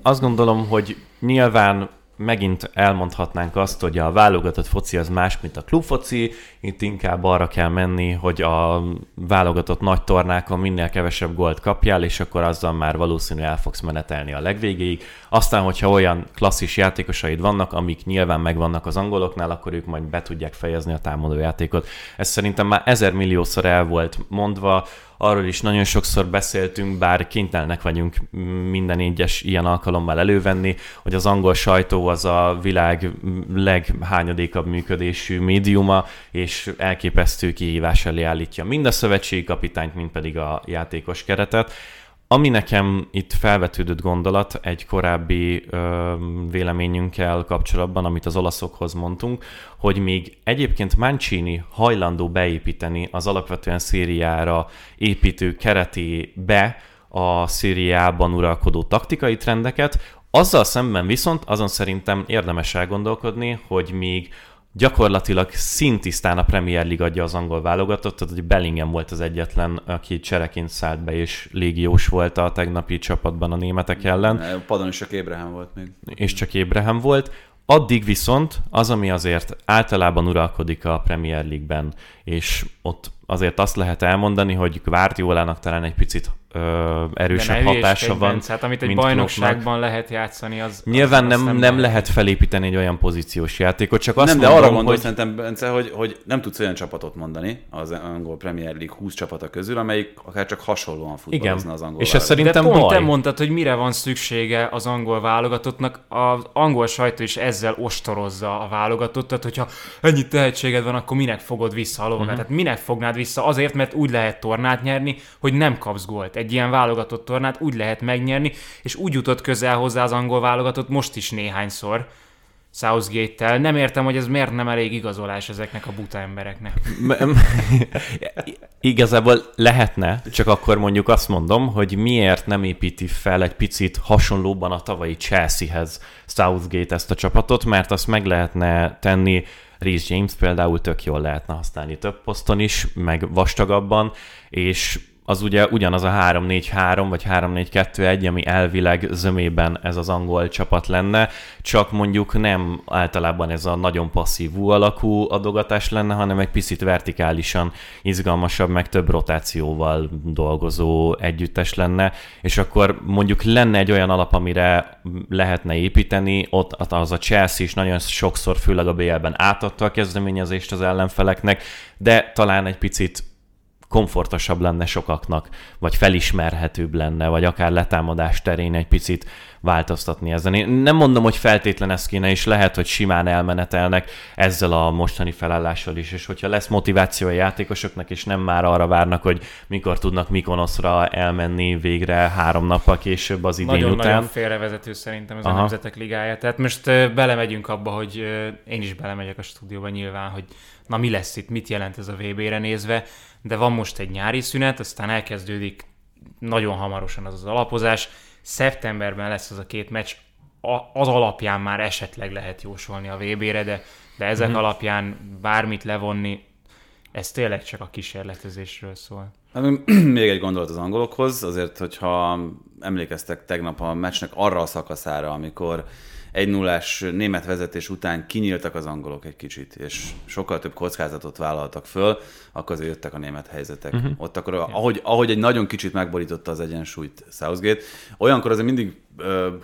[SPEAKER 4] azt gondolom, hogy nyilván megint elmondhatnánk azt, hogy a válogatott foci az más, mint a klubfoci, itt inkább arra kell menni, hogy a válogatott nagy tornákon minél kevesebb gólt kapjál, és akkor azzal már valószínű el fogsz menetelni a legvégéig. Aztán, hogyha olyan klasszis játékosaid vannak, amik nyilván megvannak az angoloknál, akkor ők majd be tudják fejezni a támadó játékot. Ez szerintem már ezer milliószor el volt mondva, arról is nagyon sokszor beszéltünk, bár kénytelenek vagyunk minden egyes ilyen alkalommal elővenni, hogy az angol sajtó az a világ leghányadékabb működésű médiuma, és elképesztő kihívás elé állítja mind a szövetségi kapitányt, mind pedig a játékos keretet. Ami nekem itt felvetődött gondolat egy korábbi ö, véleményünkkel kapcsolatban, amit az olaszokhoz mondtunk, hogy még egyébként Mancini hajlandó beépíteni az alapvetően szériára építő keretébe a szériában uralkodó taktikai trendeket, azzal szemben viszont azon szerintem érdemes elgondolkodni, hogy még gyakorlatilag szintisztán a Premier League adja az angol válogatottat, hogy Bellingham volt az egyetlen, aki csereként szállt be, és légiós volt a tegnapi csapatban a németek ellen.
[SPEAKER 2] Padon is csak Ébrahim volt még.
[SPEAKER 4] És csak Ébrahim volt. Addig viszont az, ami azért általában uralkodik a Premier League-ben, és ott azért azt lehet elmondani, hogy Guardiolának talán egy picit ö, erősebb hatása van.
[SPEAKER 3] Bence, hát amit egy bajnokságban Kloppnak. lehet játszani, az...
[SPEAKER 4] Nyilván az nem, nem lehet felépíteni egy olyan pozíciós játékot, csak azt
[SPEAKER 2] Nem,
[SPEAKER 4] mondom,
[SPEAKER 2] de arra gondolsz hogy... szerintem, Bence, hogy, hogy nem tudsz olyan csapatot mondani az angol Premier League 20 csapata közül, amelyik akár csak hasonlóan futballozna az angol
[SPEAKER 4] És ez szerintem
[SPEAKER 3] de pont
[SPEAKER 4] baj.
[SPEAKER 3] te mondtad, hogy mire van szüksége az angol válogatottnak, az angol sajtó is ezzel ostorozza a válogatottat, hogyha ennyi tehetséged van, akkor minek fogod vissza a lovakat? Uh-huh. Tehát minek fognád vissza? Azért, mert úgy lehet tornát nyerni, hogy nem kapsz gólt egy ilyen válogatott tornát úgy lehet megnyerni, és úgy jutott közel hozzá az angol válogatott most is néhányszor. Southgate-tel. Nem értem, hogy ez miért nem elég igazolás ezeknek a buta embereknek.
[SPEAKER 4] Igazából lehetne, csak akkor mondjuk azt mondom, hogy miért nem építi fel egy picit hasonlóban a tavalyi Chelseahez Southgate ezt a csapatot, mert azt meg lehetne tenni Reece James például tök jól lehetne használni több poszton is, meg vastagabban, és az ugye ugyanaz a 3-4-3 vagy 3-4-2-1, ami elvileg zömében ez az angol csapat lenne, csak mondjuk nem általában ez a nagyon passzívú alakú adogatás lenne, hanem egy picit vertikálisan izgalmasabb, meg több rotációval dolgozó együttes lenne, és akkor mondjuk lenne egy olyan alap, amire lehetne építeni, ott az a Chelsea is nagyon sokszor, főleg a BL-ben átadta a kezdeményezést az ellenfeleknek, de talán egy picit komfortosabb lenne sokaknak, vagy felismerhetőbb lenne, vagy akár letámadás terén egy picit változtatni ezen. Én nem mondom, hogy feltétlen ez kéne, és lehet, hogy simán elmenetelnek ezzel a mostani felállással is, és hogyha lesz motiváció a játékosoknak, és nem már arra várnak, hogy mikor tudnak Mikonoszra elmenni végre három nappal később az idén
[SPEAKER 3] nagyon,
[SPEAKER 4] után.
[SPEAKER 3] Nagyon félrevezető szerintem ez Aha. a Nemzetek Ligája. Tehát most belemegyünk abba, hogy én is belemegyek a stúdióba nyilván, hogy na mi lesz itt, mit jelent ez a VB-re nézve, de van most egy nyári szünet, aztán elkezdődik nagyon hamarosan az az alapozás, szeptemberben lesz az a két meccs, az alapján már esetleg lehet jósolni a VB-re, de, de ezek mm-hmm. alapján bármit levonni, ez tényleg csak a kísérletezésről szól.
[SPEAKER 2] Hát, még egy gondolat az angolokhoz, azért, hogyha emlékeztek tegnap a meccsnek arra a szakaszára, amikor egy nullás német vezetés után kinyíltak az angolok egy kicsit, és sokkal több kockázatot vállaltak föl, akkor azért jöttek a német helyzetek. Uh-huh. Ott akkor, ahogy, ahogy egy nagyon kicsit megborította az egyensúlyt Southgate, olyankor azért mindig ö,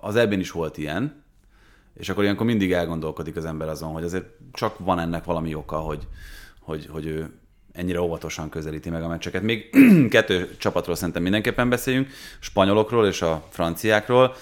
[SPEAKER 2] az ebben is volt ilyen, és akkor ilyenkor mindig elgondolkodik az ember azon, hogy azért csak van ennek valami oka, hogy, hogy, hogy ő ennyire óvatosan közelíti meg a meccseket. Még kettő csapatról szerintem mindenképpen beszéljünk, spanyolokról és a franciákról.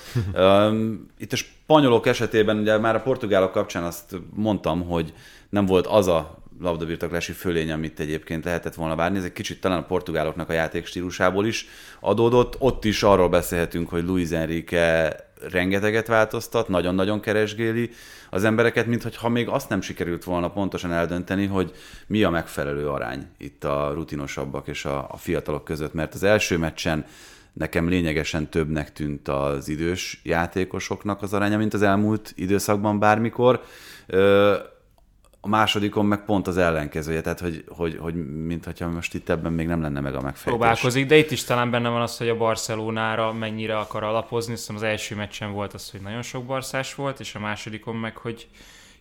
[SPEAKER 2] Itt a spanyolok esetében ugye már a portugálok kapcsán azt mondtam, hogy nem volt az a labdabirtoklási fölény, amit egyébként lehetett volna várni. Ez egy kicsit talán a portugáloknak a játékstílusából is adódott. Ott is arról beszélhetünk, hogy Luis Enrique rengeteget változtat, nagyon-nagyon keresgéli az embereket, mintha még azt nem sikerült volna pontosan eldönteni, hogy mi a megfelelő arány itt a rutinosabbak és a, a fiatalok között, mert az első meccsen nekem lényegesen többnek tűnt az idős játékosoknak az aránya, mint az elmúlt időszakban bármikor a másodikon meg pont az ellenkezője, tehát hogy, hogy, hogy mintha most itt ebben még nem lenne meg a megfejtés.
[SPEAKER 3] Próbálkozik, de itt is talán benne van az, hogy a Barcelonára mennyire akar alapozni, hiszem az első meccsen volt az, hogy nagyon sok barszás volt, és a másodikon meg, hogy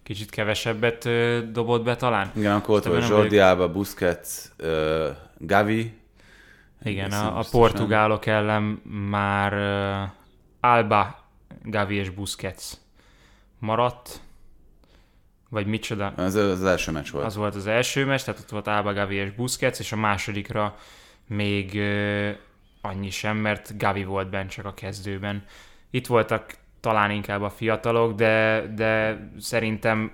[SPEAKER 3] kicsit kevesebbet dobott be talán.
[SPEAKER 2] Igen, akkor ott volt Jordi Alba, Busquets, uh, Gavi.
[SPEAKER 3] Igen, a, a portugálok ellen már uh, Alba, Gavi és Busquets maradt, vagy micsoda?
[SPEAKER 2] Az, az első meccs volt.
[SPEAKER 3] Az volt az első meccs, tehát ott volt Alba, Gavi és Busquets, és a másodikra még ö, annyi sem, mert Gavi volt bent csak a kezdőben. Itt voltak talán inkább a fiatalok, de, de szerintem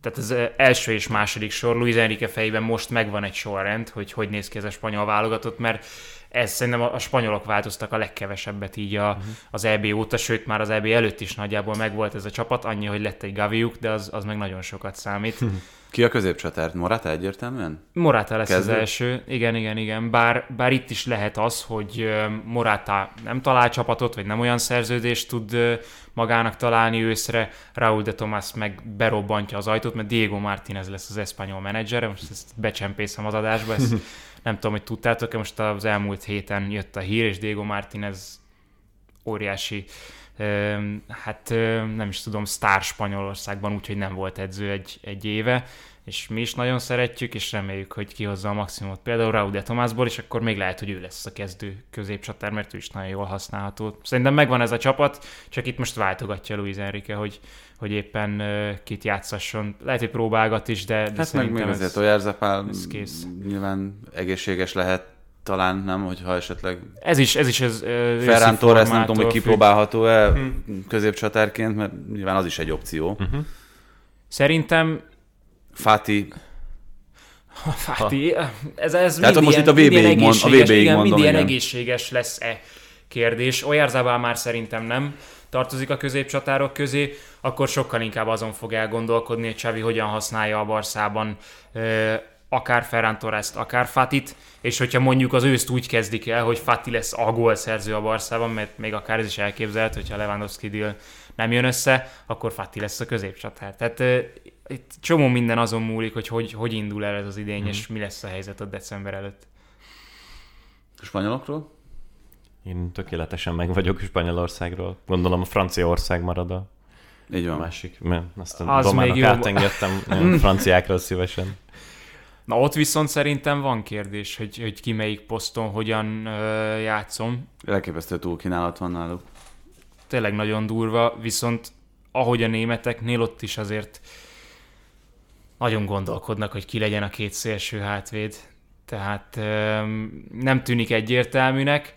[SPEAKER 3] tehát az első és második sor Luis Enrique fejében most megvan egy sorrend, hogy hogy néz ki ez a spanyol válogatott, mert ez szerintem a, a spanyolok változtak a legkevesebbet így a, uh-huh. az EB óta, sőt már az EB előtt is nagyjából megvolt ez a csapat, annyi, hogy lett egy Gaviuk, de az, az meg nagyon sokat számít.
[SPEAKER 2] Ki a középcsatár? Morata egyértelműen?
[SPEAKER 3] Morata lesz Kezdő? az első, igen, igen, igen. Bár, bár itt is lehet az, hogy Morata nem talál csapatot, vagy nem olyan szerződést tud magának találni őszre, Raúl de Tomás meg berobbantja az ajtót, mert Diego Martinez lesz az espanyol menedzser, most ezt becsempészem az adásba, ezt nem tudom, hogy tudtátok-e, most az elmúlt héten jött a hír, és Diego Martinez óriási hát nem is tudom, sztár Spanyolországban, úgyhogy nem volt edző egy, egy éve, és mi is nagyon szeretjük, és reméljük, hogy kihozza a maximumot. Például Raúl de Tomásból, és akkor még lehet, hogy ő lesz a kezdő középcsatár, mert ő is nagyon jól használható. Szerintem megvan ez a csapat, csak itt most váltogatja Luis Enrique, hogy, hogy éppen uh, kit játszasson. Lehet, hogy próbálgat is, de, de
[SPEAKER 2] hát meg még azért Ojárzapál
[SPEAKER 3] kész.
[SPEAKER 2] nyilván egészséges lehet talán nem, hogyha esetleg...
[SPEAKER 3] Ez is, ez is ez... Uh,
[SPEAKER 2] Ferran Torres nem tudom, hogy kipróbálható-e hmm. középcsatárként, mert nyilván az is egy opció. Uh-huh.
[SPEAKER 3] Szerintem...
[SPEAKER 2] Fati...
[SPEAKER 3] Fati, ez, ez
[SPEAKER 2] Tehát mind most ilyen, itt a VB-ig mond, a VB-ig
[SPEAKER 3] igen,
[SPEAKER 2] mondom,
[SPEAKER 3] mind ilyen
[SPEAKER 2] igen.
[SPEAKER 3] egészséges lesz-e kérdés. Oyarzabal már szerintem nem tartozik a középcsatárok közé, akkor sokkal inkább azon fog elgondolkodni, hogy Xavi hogyan használja a Barszában akár Ferran torres akár Fatit, és hogyha mondjuk az őszt úgy kezdik el, hogy Fati lesz a gólszerző a Barszában, mert még akár ez is elképzelhet, hogyha Lewandowski deal nem jön össze, akkor Fati lesz a középcsatár. Tehát itt csomó minden azon múlik, hogy hogy, hogy indul el ez az idény, mm. és mi lesz a helyzet a december előtt.
[SPEAKER 2] A spanyolokról?
[SPEAKER 4] Én tökéletesen meg vagyok Spanyolországról. Gondolom a Franciaország marad a
[SPEAKER 2] így van.
[SPEAKER 4] másik, mert azt a az még átengedtem franciákról szívesen.
[SPEAKER 3] Na ott viszont szerintem van kérdés, hogy, hogy ki melyik poszton hogyan ö, játszom.
[SPEAKER 2] Elképesztő túlkínálat van náluk.
[SPEAKER 3] Tényleg nagyon durva, viszont ahogy a németeknél ott is azért nagyon gondolkodnak, hogy ki legyen a két szélső hátvéd. Tehát nem tűnik egyértelműnek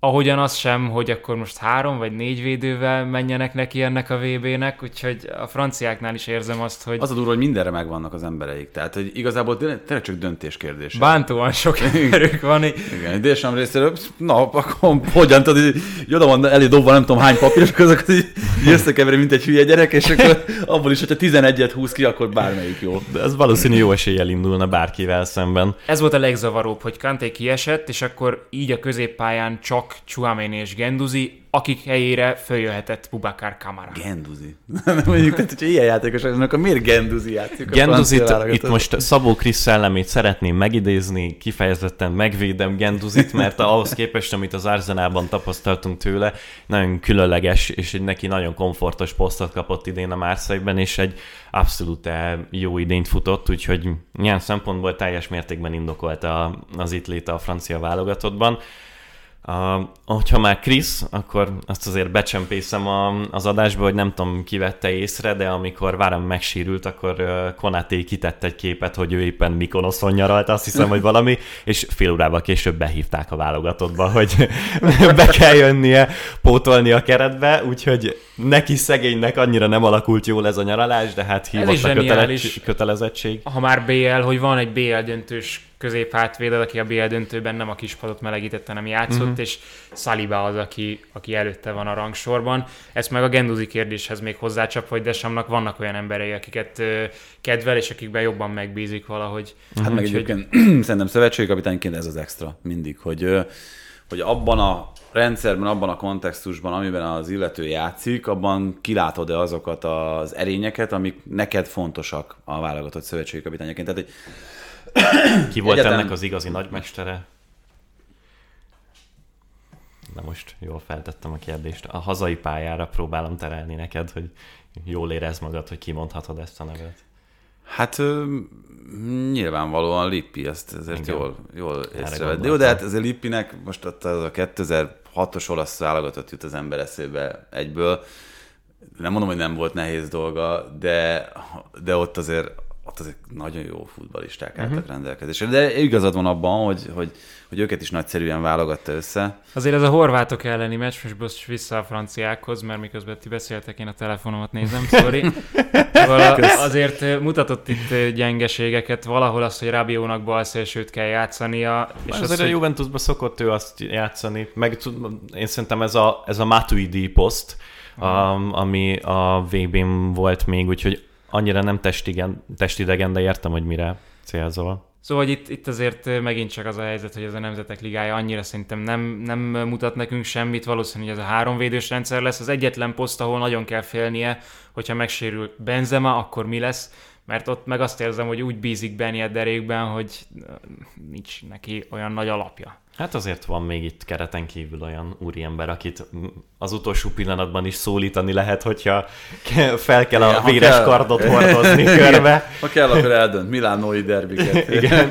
[SPEAKER 3] ahogyan az sem, hogy akkor most három vagy négy védővel menjenek neki ennek a VB-nek, úgyhogy a franciáknál is érzem azt, hogy...
[SPEAKER 2] Az a durva, hogy mindenre megvannak az embereik, tehát hogy igazából tényleg csak döntés kérdése.
[SPEAKER 3] Bántóan sok erők van.
[SPEAKER 2] Igen, Désem részéről, na, akkor hogyan tudod, hogy oda van elé dobva nem tudom hány papír, és akkor azokat így összekeveri, mint egy hülye gyerek, és akkor abból is, hogyha 11-et húz ki, akkor bármelyik jó.
[SPEAKER 4] De ez valószínű jó eséllyel indulna bárkivel szemben.
[SPEAKER 3] Ez volt a legzavaróbb, hogy Kanté kiesett, és akkor így a középpályán csak csak Chuameni és Genduzi, akik helyére följöhetett Bubakar Kamara.
[SPEAKER 2] Genduzi. Mondjuk, tehát, hogyha ilyen játékos akkor miért Genduzi játszik?
[SPEAKER 4] Genduzit, itt most Szabó Krisz szellemét szeretném megidézni, kifejezetten megvédem Genduzit, mert ahhoz képest, amit az Arzenában tapasztaltunk tőle, nagyon különleges, és egy neki nagyon komfortos posztot kapott idén a Márszegben, és egy abszolút jó idényt futott, úgyhogy ilyen szempontból teljes mértékben indokolta az itt léte a francia válogatottban. Uh, hogyha már Krisz, akkor azt azért becsempészem a, az adásba, hogy nem tudom, ki vette észre, de amikor Váram megsírült, akkor uh, Konaté kitett egy képet, hogy ő éppen Mikonoszon nyaralt, azt hiszem, hogy valami, és fél órával később behívták a válogatottba, hogy be kell jönnie, pótolni a keretbe, úgyhogy neki szegénynek annyira nem alakult jól ez a nyaralás, de hát hívott a kötele- kötelezettség.
[SPEAKER 3] Ha már BL, hogy van egy BL döntős középhátvéded, aki a BL döntőben nem a kispadot melegítette, nem játszott, uh-huh. és Saliba az, aki, aki előtte van a rangsorban. Ezt meg a Genduzi kérdéshez még hozzácsap, hogy Desamnak vannak olyan emberei, akiket uh, kedvel, és akikben jobban megbízik valahogy.
[SPEAKER 2] Hát uh-huh. meg egyébként szerintem szövetségkapitányként ez az extra mindig, hogy, hogy abban a rendszerben, abban a kontextusban, amiben az illető játszik, abban kilátod-e azokat az erényeket, amik neked fontosak a válogatott szövetségkapitányaként. Tehát, hogy
[SPEAKER 4] ki volt Egyetem... ennek az igazi nagymestere? Na most jól feltettem a kérdést. A hazai pályára próbálom terelni neked, hogy jól érez magad, hogy kimondhatod ezt a nevet.
[SPEAKER 2] Hát nyilvánvalóan Lippi, ezt ezért Engem. jól, jól észrevett. Jó, de hát ez a Lippinek most ott az a 2006-os olasz válogatott jut az ember eszébe egyből. Nem mondom, hogy nem volt nehéz dolga, de, de ott azért ott azért nagyon jó futballisták uh-huh. álltak rendelkezésre. De igazad van abban, hogy, hogy, hogy őket is nagyszerűen válogatta össze.
[SPEAKER 3] Azért ez a horvátok elleni meccs, most most vissza a franciákhoz, mert miközben ti beszéltek, én a telefonomat nézem, sorry. Vala, azért mutatott itt gyengeségeket, valahol azt, hogy Rabiónak balszélsőt kell játszania.
[SPEAKER 4] És azért az, a Juventusban szokott ő azt játszani, meg én szerintem ez a, ez a Matuidi poszt, um, ami a VB-n volt még, úgyhogy annyira nem testigen, testidegen, de értem, hogy mire célzol.
[SPEAKER 3] Szóval hogy itt, itt azért megint csak az a helyzet, hogy ez a Nemzetek Ligája annyira szerintem nem, nem mutat nekünk semmit, valószínűleg ez a háromvédős rendszer lesz. Az egyetlen poszt, ahol nagyon kell félnie, hogyha megsérül Benzema, akkor mi lesz, mert ott meg azt érzem, hogy úgy bízik Benny a derékben, hogy nincs neki olyan nagy alapja.
[SPEAKER 4] Hát azért van még itt kereten kívül olyan úriember, akit az utolsó pillanatban is szólítani lehet, hogyha fel kell a véres kell, kardot hordozni körbe.
[SPEAKER 2] Ha kell, akkor eldönt Milánói derbiket. Igen.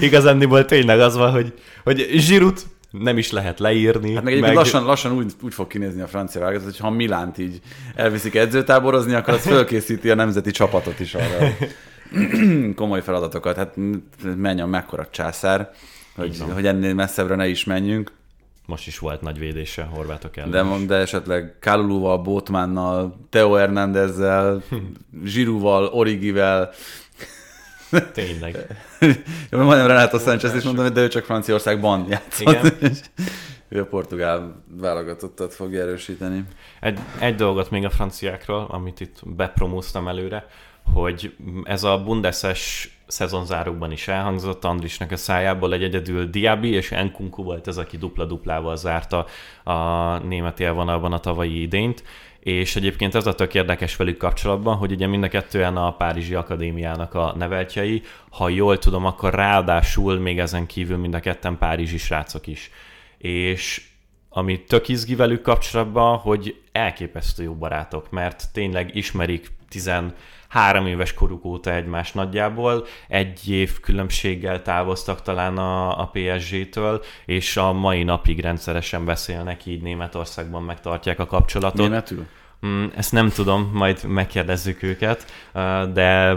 [SPEAKER 4] Igazándiból tényleg az van, hogy, hogy Zsirut nem is lehet leírni.
[SPEAKER 2] Hát meg, meg... lassan, lassan úgy, úgy fog kinézni a francia válogatott, hogy ha Milánt így elviszik edzőtáborozni, akkor az fölkészíti a nemzeti csapatot is arra. Komoly feladatokat. Hát menjen mekkora császár hogy, hogy ennél messzebbre ne is menjünk.
[SPEAKER 4] Most is volt nagy védése horvátok ellen.
[SPEAKER 2] De, de esetleg Kálulúval, Botmánnal, Teo Hernándezzel, Zsirúval, Origivel.
[SPEAKER 4] Tényleg.
[SPEAKER 2] Jó, majdnem Renato Sánchez is mondom, de ő csak Franciaországban játszott. Igen. ő a portugál válogatottat fogja erősíteni.
[SPEAKER 4] Egy, egy dolgot még a franciákról, amit itt bepromóztam előre, hogy ez a bundeses szezonzárókban is elhangzott, Andrisnak a szájából egy egyedül Diaby és Enkunku volt ez, aki dupla-duplával zárta a német élvonalban a tavalyi idényt, és egyébként ez a tök érdekes velük kapcsolatban, hogy ugye mind a kettően a Párizsi Akadémiának a neveltjei, ha jól tudom, akkor ráadásul még ezen kívül mind a ketten Párizsi srácok is. És ami tök izgi velük kapcsolatban, hogy elképesztő jó barátok, mert tényleg ismerik tizen három éves koruk óta egymás nagyjából, egy év különbséggel távoztak talán a, a PSG-től, és a mai napig rendszeresen beszélnek, így Németországban megtartják a kapcsolatot.
[SPEAKER 2] Németül?
[SPEAKER 4] Mm, ezt nem tudom, majd megkérdezzük őket, de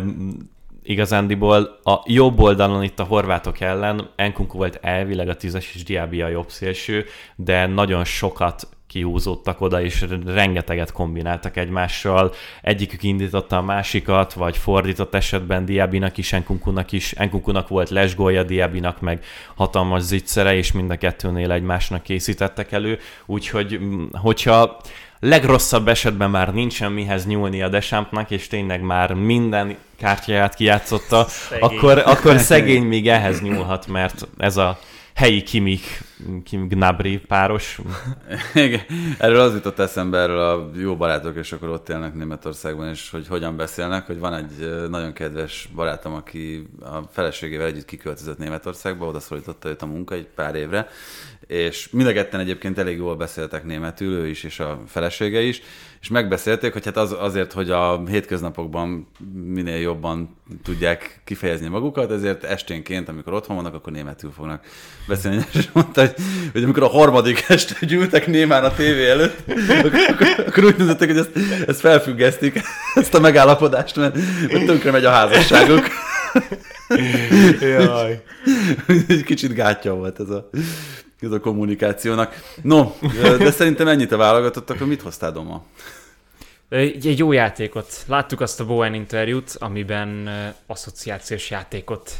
[SPEAKER 4] igazándiból a jobb oldalon itt a horvátok ellen Enkunku volt elvileg a tízes és Diaby a jobb szélső, de nagyon sokat kihúzódtak oda, és rengeteget kombináltak egymással. Egyikük indította a másikat, vagy fordított esetben Diabinak is, Enkunkunak is. Enkunkunak volt lesgolja, Diabinak meg hatalmas zicsere, és mind a kettőnél egymásnak készítettek elő. Úgyhogy, mm, hogyha legrosszabb esetben már nincsen mihez nyúlni a Desampnak, és tényleg már minden kártyáját kijátszotta, akkor, akkor szegény még ehhez nyúlhat, mert ez a helyi Kimik, Kim Gnabry páros.
[SPEAKER 2] Igen, erről az jutott eszembe, erről a jó barátok, és akkor ott élnek Németországban, és hogy hogyan beszélnek, hogy van egy nagyon kedves barátom, aki a feleségével együtt kiköltözött Németországba, oda szólította őt a munka egy pár évre, és mind a ketten egyébként elég jól beszéltek németül, ő is és a felesége is, és megbeszélték, hogy hát az, azért, hogy a hétköznapokban minél jobban tudják kifejezni magukat, ezért esténként, amikor otthon vannak, akkor németül fognak beszélni. És mondta, hogy, hogy amikor a harmadik este gyűltek némán a tévé előtt, akkor, akkor úgy döntöttek, hogy ezt, ezt felfüggesztik, ezt a megállapodást, mert, mert tönkre megy a házasságuk. Jaj. Egy kicsit gátja volt ez a ez a kommunikációnak. No, de szerintem ennyit a válogatottak, akkor mit hoztál Doma?
[SPEAKER 3] Egy, egy jó játékot. Láttuk azt a Bowen interjút, amiben asszociációs játékot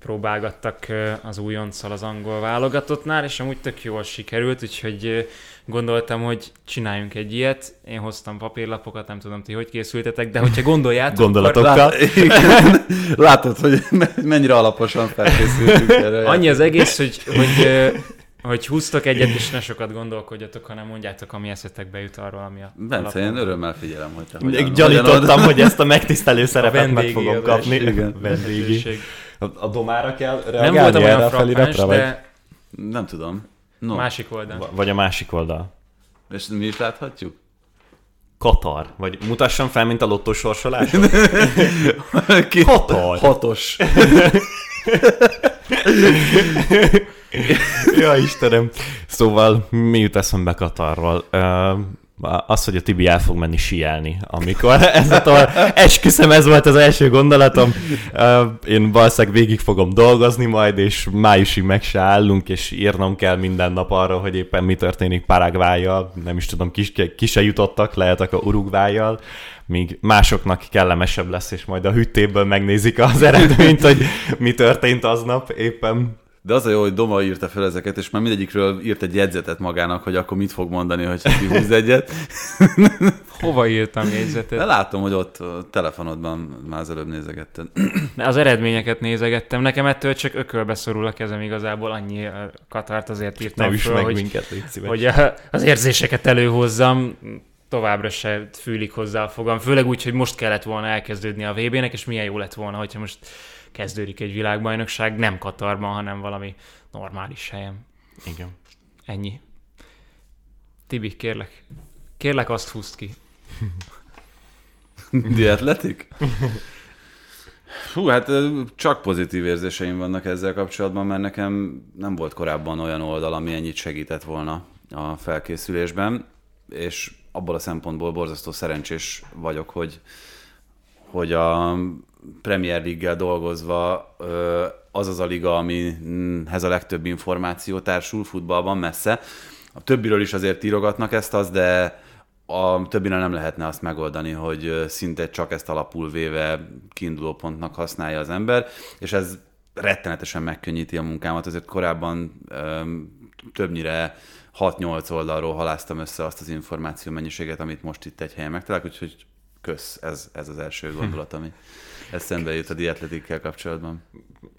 [SPEAKER 3] próbálgattak az újonccal az angol válogatottnál, és amúgy tök jól sikerült, úgyhogy gondoltam, hogy csináljunk egy ilyet. Én hoztam papírlapokat, nem tudom ti, hogy készültetek, de hogyha gondoljátok,
[SPEAKER 4] Gondolatokkal. Akkor...
[SPEAKER 2] Lát, látod, hogy mennyire alaposan felkészültünk erre.
[SPEAKER 3] Annyi az egész, hogy, hogy hogy húztok egyet, és ne sokat gondolkodjatok, hanem mondjátok, ami eszetekbe jut arról, ami a
[SPEAKER 2] Bence, én örömmel figyelem, hogy te
[SPEAKER 4] hogyan, Gyanítottam, hogy ezt a megtisztelő szerepet meg fogom kapni. Igen. Vendégi. A, a domára kell reagálni
[SPEAKER 3] Nem voltam olyan frappáns, de...
[SPEAKER 2] Nem tudom.
[SPEAKER 3] No. Másik oldal.
[SPEAKER 4] Vagy a másik oldal.
[SPEAKER 2] És mi is láthatjuk?
[SPEAKER 4] Katar. Vagy mutassam fel, mint a lottó sorsolás.
[SPEAKER 2] Katar. Hatos.
[SPEAKER 4] ja, Istenem. Szóval mi jut eszembe Katarról? Az, hogy a Tibi el fog menni sielni, amikor ez a esküszöm, ez volt az első gondolatom. Én valószínűleg végig fogom dolgozni majd, és májusig meg se állunk, és írnom kell minden nap arra, hogy éppen mi történik Paraguayjal. Nem is tudom, ki, ki se jutottak, lehet a Uruguayjal míg másoknak kellemesebb lesz, és majd a hűtéből megnézik az eredményt, hogy mi történt aznap éppen.
[SPEAKER 2] De az a jó, hogy Doma írta fel ezeket, és már mindegyikről írt egy jegyzetet magának, hogy akkor mit fog mondani, hogy kihúz egyet.
[SPEAKER 3] Hova írtam jegyzetet?
[SPEAKER 2] De látom, hogy ott a telefonodban már az előbb nézegetted.
[SPEAKER 3] Az eredményeket nézegettem. Nekem ettől csak ökölbe szorul a kezem igazából. Annyi Katárt azért írtam
[SPEAKER 4] Nem
[SPEAKER 3] föl,
[SPEAKER 4] meg
[SPEAKER 3] hogy,
[SPEAKER 4] minket,
[SPEAKER 3] hogy az érzéseket előhozzam továbbra se fűlik hozzá a fogam. Főleg úgy, hogy most kellett volna elkezdődni a VB-nek, és milyen jó lett volna, hogyha most kezdődik egy világbajnokság, nem Katarban, hanem valami normális helyen.
[SPEAKER 4] Igen.
[SPEAKER 3] Ennyi. Tibi, kérlek. Kérlek, azt húzd ki.
[SPEAKER 2] The Athletic? Hú, hát csak pozitív érzéseim vannak ezzel kapcsolatban, mert nekem nem volt korábban olyan oldal, ami ennyit segített volna a felkészülésben, és abból a szempontból borzasztó szerencsés vagyok, hogy, hogy a Premier League-gel dolgozva az az a liga, amihez a legtöbb információ társul futballban messze. A többiről is azért írogatnak ezt az, de a többinél nem lehetne azt megoldani, hogy szinte csak ezt alapul véve kiinduló pontnak használja az ember, és ez rettenetesen megkönnyíti a munkámat. Azért korábban többnyire 6-8 oldalról haláztam össze azt az információ mennyiséget, amit most itt egy helyen megtalálok, úgyhogy kösz, ez, ez az első gondolat, ami eszembe jut a dietletikkel kapcsolatban.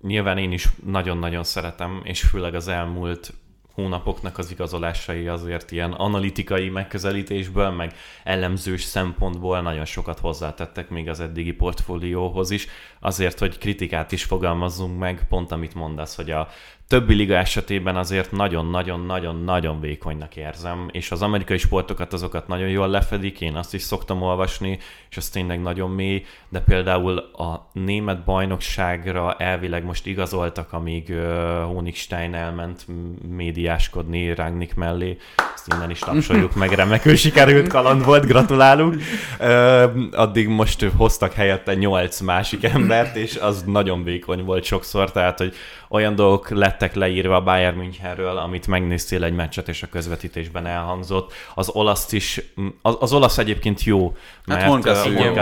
[SPEAKER 4] Nyilván én is nagyon-nagyon szeretem, és főleg az elmúlt hónapoknak az igazolásai azért ilyen analitikai megközelítésből, meg elemzős szempontból nagyon sokat hozzátettek még az eddigi portfólióhoz is, azért, hogy kritikát is fogalmazzunk meg, pont amit mondasz, hogy a többi liga esetében azért nagyon-nagyon-nagyon-nagyon vékonynak érzem, és az amerikai sportokat azokat nagyon jól lefedik, én azt is szoktam olvasni, és az tényleg nagyon mély, de például a német bajnokságra elvileg most igazoltak, amíg Honigstein elment médiáskodni Rangnick mellé, ezt innen is tapsoljuk meg, remekül sikerült kaland volt, gratulálunk. Addig most hoztak helyette nyolc másik embert, és az nagyon vékony volt sokszor, tehát hogy olyan dolgok lettek leírva a Bayern Münchenről, amit megnéztél egy meccset, és a közvetítésben elhangzott. Az olasz is, az, az olasz egyébként jó,
[SPEAKER 2] mert hát Horncastle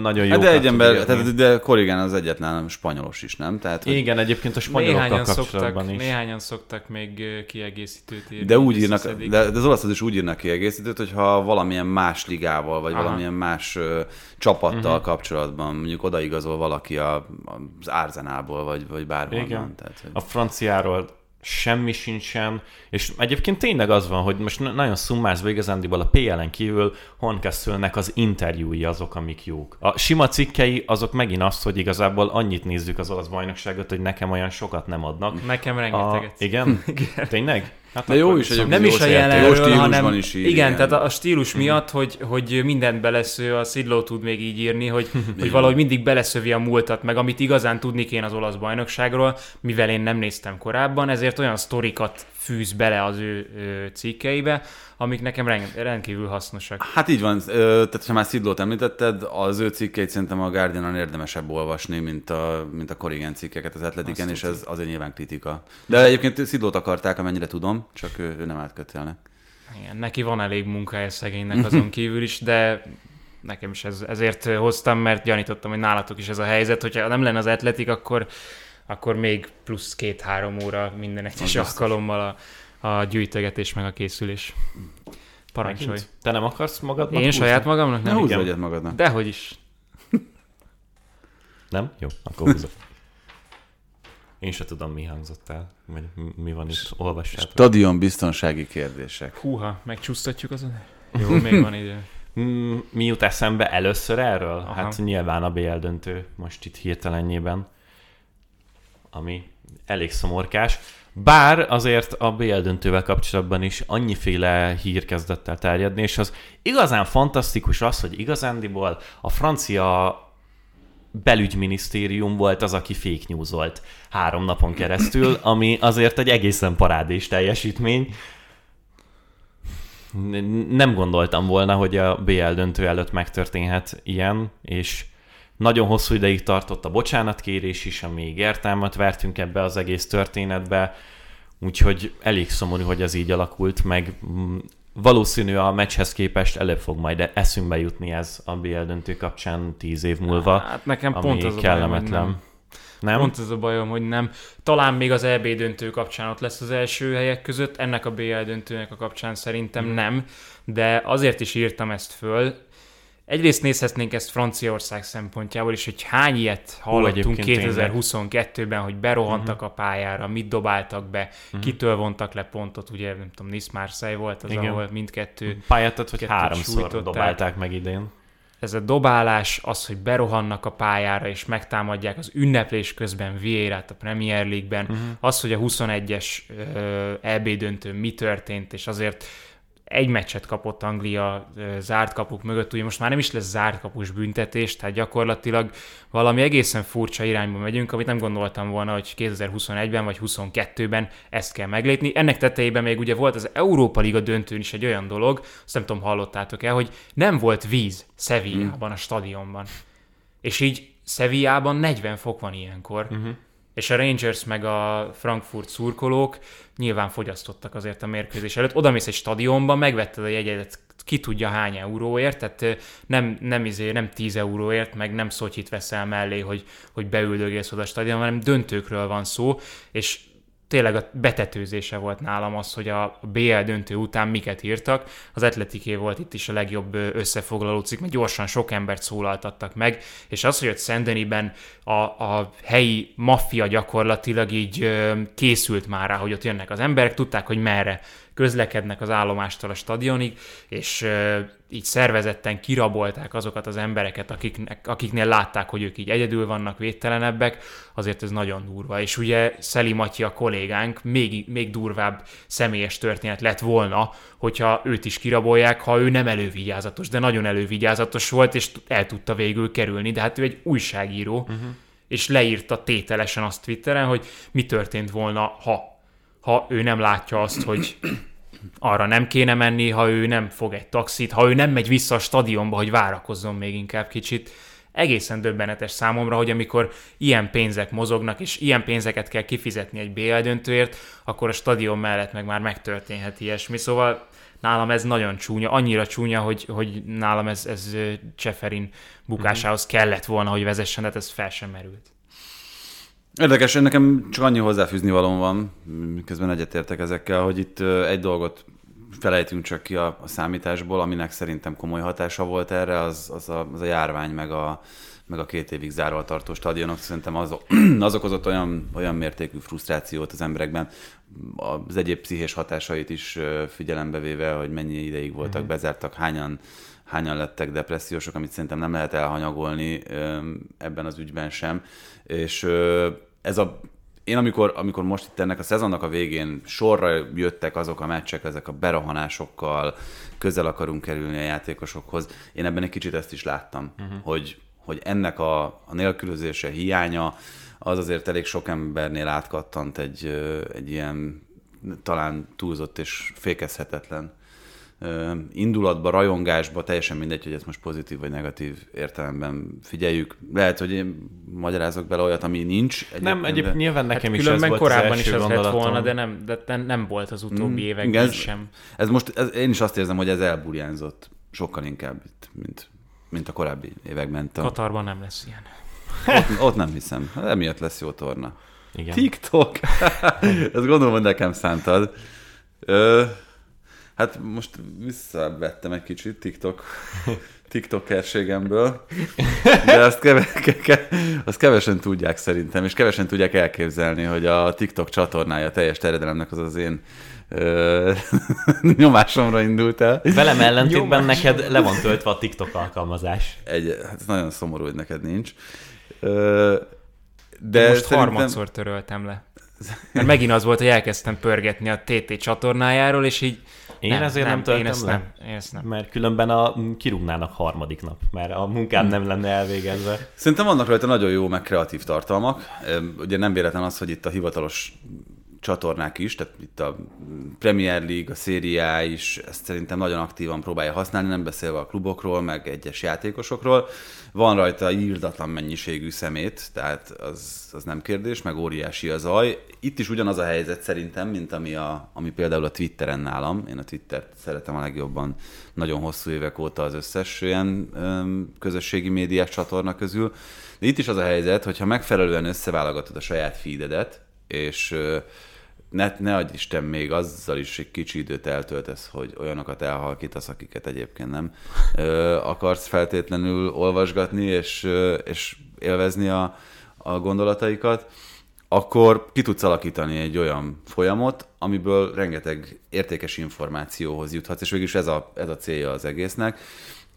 [SPEAKER 4] nagyon jó.
[SPEAKER 2] Hát de egy ember, tehát, de Korrigán az egyetlen spanyolos is, nem? Tehát,
[SPEAKER 4] hogy... Igen, egyébként a spanyolokkal
[SPEAKER 3] kapcsolatban
[SPEAKER 4] szoktak,
[SPEAKER 3] is. Néhányan szoktak még kiegészítőt írni.
[SPEAKER 2] De úgy írnak, de, de az olasz is úgy írnak kiegészítőt, hogyha valamilyen más ligával, vagy Aha. valamilyen más uh, csapattal uh-huh. kapcsolatban, mondjuk odaigazol valaki a, az Arzenából, vagy, vagy bárhol
[SPEAKER 4] igen. Tehát, hogy... A franciáról semmi sincsen, és egyébként tényleg az van, hogy most nagyon szummázva igazándiból a PL-en kívül Horncastle-nek az interjúi azok, amik jók. A sima cikkei azok megint azt, hogy igazából annyit nézzük az olasz bajnokságot, hogy nekem olyan sokat nem adnak.
[SPEAKER 3] Nekem rengeteget.
[SPEAKER 4] A, igen? Tényleg?
[SPEAKER 2] Hát De jó is,
[SPEAKER 3] hogy nem is a jelenről, hanem
[SPEAKER 2] is ír,
[SPEAKER 3] igen, igen, tehát a stílus miatt, hogy, hogy mindent belesző, a Szidló tud még így írni, hogy, hogy valahogy mindig beleszövi a múltat, meg amit igazán tudni kéne az olasz bajnokságról, mivel én nem néztem korábban, ezért olyan sztorikat fűz bele az ő, ő cikkeibe, amik nekem rendkívül hasznosak.
[SPEAKER 2] Hát így van, tehát ha már Szidlót említetted, az ő cikkeit szerintem a Guardianon érdemesebb olvasni, mint a, mint a Corrigan cikkeket az Atletiken, és ez azért nyilván kritika. De egyébként Szidlót akarták, amennyire tudom, csak ő, ő nem átkötélnek.
[SPEAKER 3] Igen, neki van elég munkája szegénynek azon kívül is, de nekem is ez, ezért hoztam, mert gyanítottam, hogy nálatok is ez a helyzet, hogyha nem lenne az atletik, akkor, akkor még plusz két-három óra minden egyes alkalommal a, a gyűjtögetés meg a készülés. Parancsolj. Megint?
[SPEAKER 4] Te nem akarsz magadnak
[SPEAKER 3] Én húzni? saját magamnak?
[SPEAKER 2] Nem, húzz egyet magadnak.
[SPEAKER 3] Dehogy is.
[SPEAKER 4] nem? Jó, akkor húzok. Én se tudom, mi hangzott el, vagy mi van itt, olvassátok.
[SPEAKER 2] Stadion biztonsági kérdések.
[SPEAKER 3] Húha, megcsúsztatjuk azon? Jó, még van idő.
[SPEAKER 4] Mi jut eszembe először erről? Aha. Hát nyilván a BL döntő most itt hirtelenjében, ami elég szomorkás. Bár azért a BL döntővel kapcsolatban is annyiféle hír kezdett el terjedni, és az igazán fantasztikus az, hogy igazándiból a francia belügyminisztérium volt az, aki fake news volt három napon keresztül, ami azért egy egészen parádés teljesítmény. nem gondoltam volna, hogy a BL döntő előtt megtörténhet ilyen, és nagyon hosszú ideig tartott a bocsánatkérés is, amíg értelmet vertünk ebbe az egész történetbe, úgyhogy elég szomorú, hogy ez így alakult, meg mm, valószínű a meccshez képest előbb fog majd eszünkbe jutni ez a BL döntő kapcsán tíz év múlva,
[SPEAKER 3] Hát nekem
[SPEAKER 4] ami
[SPEAKER 3] pont az a
[SPEAKER 4] kellemetlen.
[SPEAKER 3] bajom, nem.
[SPEAKER 4] nem?
[SPEAKER 3] Pont ez a bajom, hogy nem. Talán még az EB döntő kapcsán ott lesz az első helyek között, ennek a BL döntőnek a kapcsán szerintem
[SPEAKER 4] Mhm.
[SPEAKER 3] nem, de azért is írtam ezt föl. Egyrészt nézhetnénk ezt Franciaország szempontjából is, hogy hány ilyet hallottunk
[SPEAKER 4] egyébként
[SPEAKER 3] 2022-ben, hogy berohantak a pályára, mit dobáltak be, kitől vontak le pontot, ugye nem tudom, Nice Marseille volt az,
[SPEAKER 4] Igen.
[SPEAKER 3] ahol mindkettő
[SPEAKER 4] Pályát, hogy
[SPEAKER 3] kettőt
[SPEAKER 4] háromszor
[SPEAKER 3] sújtották.
[SPEAKER 4] dobálták meg idén.
[SPEAKER 3] ez a dobálás, az, hogy berohannak a pályára és megtámadják az ünneplés közben Vieirát a Premier League-ben, uh-huh. az, hogy a 21-es ö, EB döntő mi történt, és azért egy meccset kapott Anglia zárt kapuk mögött, ugye most már nem is lesz zárt kapus büntetés, tehát gyakorlatilag valami egészen furcsa irányba megyünk, amit nem gondoltam volna, hogy 2021-ben vagy 22-ben ezt kell meglépni. Ennek tetejében még ugye volt az Európa Liga döntőn is egy olyan dolog, azt nem tudom, hallottátok el, hogy nem volt víz Sevillában, a stadionban. És így Sevillában 40 fok van ilyenkor. Uh-huh. És a Rangers meg a Frankfurt szurkolók nyilván fogyasztottak azért a mérkőzés előtt. Oda mész egy stadionba, megvetted a jegyedet ki tudja hány euróért, tehát nem, nem, izé, nem 10 euróért, meg nem szotyit veszel mellé, hogy, hogy beüldögélsz oda a stadionba, hanem döntőkről van szó, és tényleg a betetőzése volt nálam az, hogy a BL döntő után miket írtak. Az Atletiké volt itt is a legjobb összefoglaló cikk, mert gyorsan sok embert szólaltattak meg, és az, hogy ott Szendeniben a, a helyi maffia gyakorlatilag így ö, készült már rá, hogy ott jönnek az emberek, tudták, hogy merre közlekednek az állomástól a stadionig, és így szervezetten kirabolták azokat az embereket, akiknek, akiknél látták, hogy ők így egyedül vannak, védtelenebbek, azért ez nagyon durva. És ugye Szeli Matyi a kollégánk még, még durvább személyes történet lett volna, hogyha őt is kirabolják, ha ő nem elővigyázatos, de nagyon elővigyázatos volt, és el tudta végül kerülni, de hát ő egy újságíró, uh-huh. és leírta tételesen azt Twitteren, hogy mi történt volna, ha ha ő nem látja azt, hogy arra nem kéne menni, ha ő nem fog egy taxit, ha ő nem megy vissza a stadionba, hogy várakozzon még inkább kicsit. Egészen döbbenetes számomra, hogy amikor ilyen pénzek mozognak, és ilyen pénzeket kell kifizetni egy BL döntőért, akkor a stadion mellett meg már megtörténhet ilyesmi. Szóval nálam ez nagyon csúnya, annyira csúnya, hogy, hogy nálam ez, ez Cseferin bukásához kellett volna, hogy vezessen, de hát ez fel sem merült.
[SPEAKER 2] Érdekes, nekem csak annyi hozzáfűzni valóm van, miközben egyetértek ezekkel, hogy itt egy dolgot felejtünk csak ki a, a számításból, aminek szerintem komoly hatása volt erre, az, az, a, az a járvány, meg a, meg a két évig zárva tartó stadionok. Szerintem az, az okozott olyan, olyan mértékű frusztrációt az emberekben, az egyéb pszichés hatásait is figyelembe véve, hogy mennyi ideig voltak bezártak, hányan hányan lettek depressziósok, amit szerintem nem lehet elhanyagolni ebben az ügyben sem. És ez a én amikor, amikor most itt ennek a szezonnak a végén sorra jöttek azok a meccsek, ezek a berahanásokkal, közel akarunk kerülni a játékosokhoz, én ebben egy kicsit ezt is láttam, uh-huh. hogy, hogy ennek a, a nélkülözése, hiánya, az azért elég sok embernél átkattant egy, egy ilyen talán túlzott és fékezhetetlen indulatba, rajongásba, teljesen mindegy, hogy ezt most pozitív vagy negatív értelemben figyeljük. Lehet, hogy én magyarázok bele olyat, ami nincs.
[SPEAKER 4] Nem,
[SPEAKER 2] de-
[SPEAKER 4] egyébként nyilván nekem is ez
[SPEAKER 3] Hát Különben
[SPEAKER 4] volt
[SPEAKER 3] korábban
[SPEAKER 4] az
[SPEAKER 3] is ez lett volna, de nem, de nem, nem volt az utóbbi
[SPEAKER 2] Mm,
[SPEAKER 3] években
[SPEAKER 2] ez-
[SPEAKER 3] sem.
[SPEAKER 2] Ez most, ez, én is azt érzem, hogy ez elburjánzott sokkal inkább, itt, mint, mint a korábbi években. A,
[SPEAKER 3] Katarban nem lesz ilyen.
[SPEAKER 2] ott, ott nem hiszem. Hát Emiatt lesz jó torna.
[SPEAKER 4] Igen.
[SPEAKER 2] TikTok! Ezt gondolom, hogy nekem szántad. Ö, hát most visszavettem egy kicsit TikTok, TikTokerségemből, de azt, keve, ke, ke, azt kevesen tudják szerintem, és kevesen tudják elképzelni, hogy a TikTok csatornája teljes terjedelemnek az az én ö, nyomásomra indult el.
[SPEAKER 4] Velem ellentétben neked le van töltve a TikTok alkalmazás.
[SPEAKER 2] Egy, hát ez nagyon szomorú, hogy neked nincs. Ö, de
[SPEAKER 3] De most
[SPEAKER 2] szerintem...
[SPEAKER 3] harmadszor töröltem le. Mert megint az volt, hogy elkezdtem pörgetni a TT csatornájáról, és így
[SPEAKER 4] Én ezért nem töltöm
[SPEAKER 3] én ezt
[SPEAKER 4] le.
[SPEAKER 3] nem, én ezt nem.
[SPEAKER 4] Mert különben a, kirúgnának harmadik nap, mert a munkám nem lenne elvégezve.
[SPEAKER 2] Szerintem vannak rajta nagyon jó, meg kreatív tartalmak. Ugye nem véletlen az, hogy itt a hivatalos csatornák is, tehát itt a Premier League, a Serie is ezt szerintem nagyon aktívan próbálja használni, nem beszélve a klubokról, meg egyes játékosokról. Van rajta írdatlan mennyiségű szemét, tehát az, az nem kérdés, meg óriási a zaj. Itt is ugyanaz a helyzet szerintem, mint ami, a, ami például a Twitteren nálam. Én a Twittert szeretem a legjobban nagyon hosszú évek óta az összes ilyen öm, közösségi médiás csatorna közül. De itt is az a helyzet, hogyha megfelelően összeválogatod a saját feededet, és ne, ne adj Isten még azzal is egy kicsi időt eltöltesz, hogy olyanokat elhalkítasz, akiket egyébként nem ö, akarsz feltétlenül olvasgatni és, ö, és élvezni a, a gondolataikat, akkor ki tudsz alakítani egy olyan folyamot, amiből rengeteg értékes információhoz juthatsz, és végülis ez a, ez a célja az egésznek.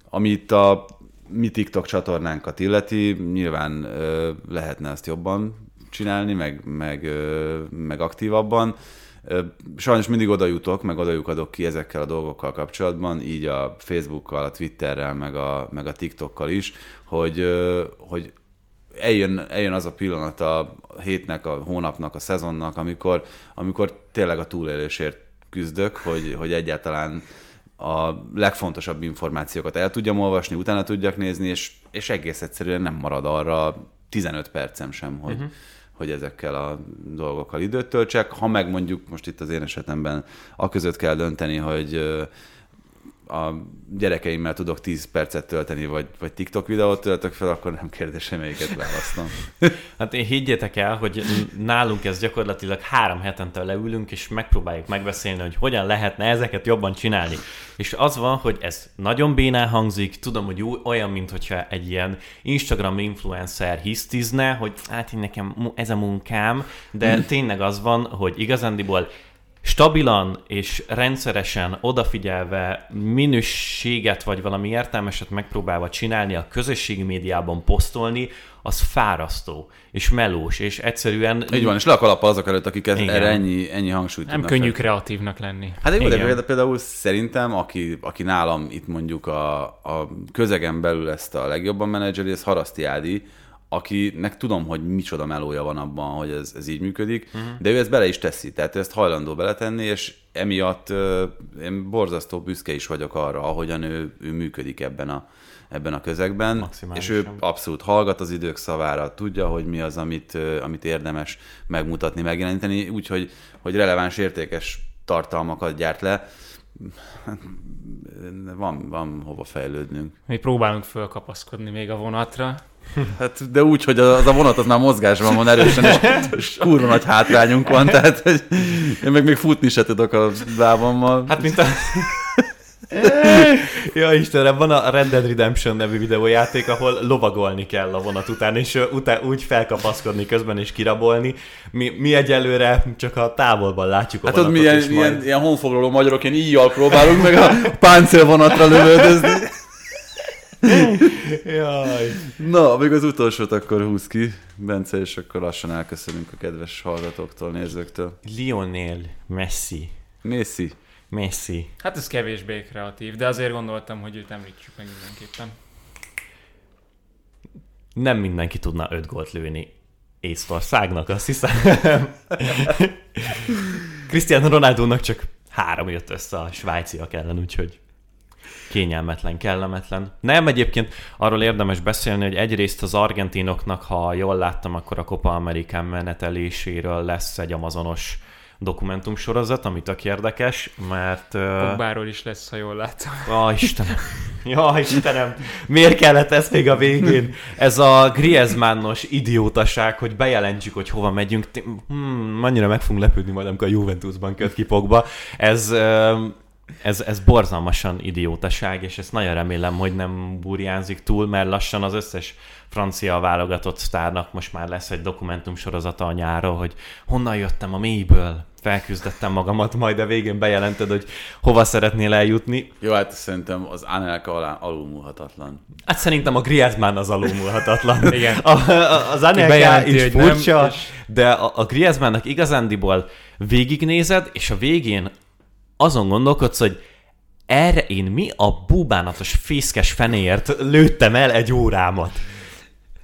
[SPEAKER 2] Amit a mi TikTok csatornánkat illeti, nyilván ö, lehetne ezt jobban csinálni, meg, meg, meg aktívabban. Sajnos mindig oda jutok, meg oda adok ki ezekkel a dolgokkal kapcsolatban, így a Facebookkal, a Twitterrel, meg a, meg a TikTokkal is, hogy, hogy eljön, eljön az a pillanat a hétnek, a hónapnak, a szezonnak, amikor, amikor tényleg a túlélésért küzdök, hogy, hogy egyáltalán a legfontosabb információkat el tudjam olvasni, utána tudjak nézni, és, és egész egyszerűen nem marad arra 15 percem sem, hogy, uh-huh hogy ezekkel a dolgokkal időt töltsek. Ha meg mondjuk most itt az én esetemben a között kell dönteni, hogy a gyerekeimmel tudok 10 percet tölteni, vagy, vagy TikTok videót töltök fel, akkor nem kérdés, melyiket választom.
[SPEAKER 4] Hát én higgyétek el, hogy nálunk ez gyakorlatilag három hetente leülünk, és megpróbáljuk megbeszélni, hogy hogyan lehetne ezeket jobban csinálni. És az van, hogy ez nagyon bénán hangzik, tudom, hogy olyan, mintha egy ilyen Instagram influencer hisztizne, hogy hát én nekem ez a munkám, de tényleg az van, hogy igazándiból stabilan és rendszeresen odafigyelve minőséget vagy valami értelmeset megpróbálva csinálni, a közösségi médiában posztolni, az fárasztó, és melós, és egyszerűen...
[SPEAKER 2] Így van, és le a kalapa azok előtt, akik Igen. erre ennyi, ennyi hangsúlyt
[SPEAKER 3] Nem könnyű fel. kreatívnak lenni.
[SPEAKER 2] Hát jó, de például, például szerintem, aki, aki nálam itt mondjuk a, a közegen belül ezt a legjobban menedzseli, ez Haraszti Ádi, akinek tudom, hogy micsoda melója van abban, hogy ez, ez így működik, uh-huh. de ő ezt bele is teszi, tehát ő ezt hajlandó beletenni, és emiatt uh, én borzasztó büszke is vagyok arra, ahogyan ő, ő működik ebben a, ebben a közegben, és ő abszolút hallgat az idők szavára, tudja, hogy mi az, amit, amit érdemes megmutatni, megjeleníteni, úgyhogy hogy releváns, értékes tartalmakat gyárt le. Van, van hova fejlődnünk.
[SPEAKER 3] Mi próbálunk fölkapaszkodni még a vonatra.
[SPEAKER 2] Hát, de úgy, hogy az a vonat az már mozgásban van erősen, és, és kurva nagy hátrányunk van, tehát hogy én meg még futni se tudok a lábammal.
[SPEAKER 4] Hát, mint a... ja Istenem, van a Red Dead Redemption nevű videójáték, ahol lovagolni kell a vonat után, és után úgy felkapaszkodni közben és kirabolni. Mi, mi egyelőre csak a távolban látjuk a
[SPEAKER 2] Hát ott milyen, majd... ilyen, ilyen honfoglaló magyarok, ilyen íjjal próbálunk meg a páncélvonatra lövöldözni. Jaj. Na, még az utolsót akkor húz ki, Bence, és akkor lassan elköszönünk a kedves hallgatóktól, nézőktől.
[SPEAKER 4] Lionel Messi.
[SPEAKER 2] Messi.
[SPEAKER 4] Messi.
[SPEAKER 3] Hát ez kevésbé kreatív, de azért gondoltam, hogy őt említsük meg mindenképpen.
[SPEAKER 4] Nem mindenki tudna öt gólt lőni Észtországnak, azt hiszem. Cristiano Ronaldo-nak csak három jött össze a svájciak ellen, úgyhogy kényelmetlen, kellemetlen. Nem, egyébként arról érdemes beszélni, hogy egyrészt az argentinoknak, ha jól láttam, akkor a Copa Americán meneteléséről lesz egy amazonos dokumentumsorozat, ami tök érdekes, mert...
[SPEAKER 3] Pogbáról is lesz, ha jól láttam.
[SPEAKER 4] Ó, Istenem. Ja, Istenem. Miért kellett ez még a végén? Ez a Griezmannos idiótaság, hogy bejelentjük, hogy hova megyünk. Hmm, annyira meg fogunk lepődni majd, amikor a Juventusban köt ki Pogba. Ez ez, ez borzalmasan idiótaság, és ezt nagyon remélem, hogy nem burjánzik túl, mert lassan az összes francia válogatott sztárnak most már lesz egy dokumentum sorozata a nyára, hogy honnan jöttem a mélyből, felküzdettem magamat, majd a végén bejelented, hogy hova szeretnél eljutni.
[SPEAKER 2] Jó, hát szerintem az Anelka alá alulmúlhatatlan.
[SPEAKER 4] Hát szerintem a Griezmann az alulmúlhatatlan. Igen. A, a, az Anelka is furcsa, nem, és... de a, a Griezmannnak igazándiból végignézed, és a végén azon gondolkodsz, hogy erre én mi a búbánatos fészkes fenéért lőttem el egy órámat.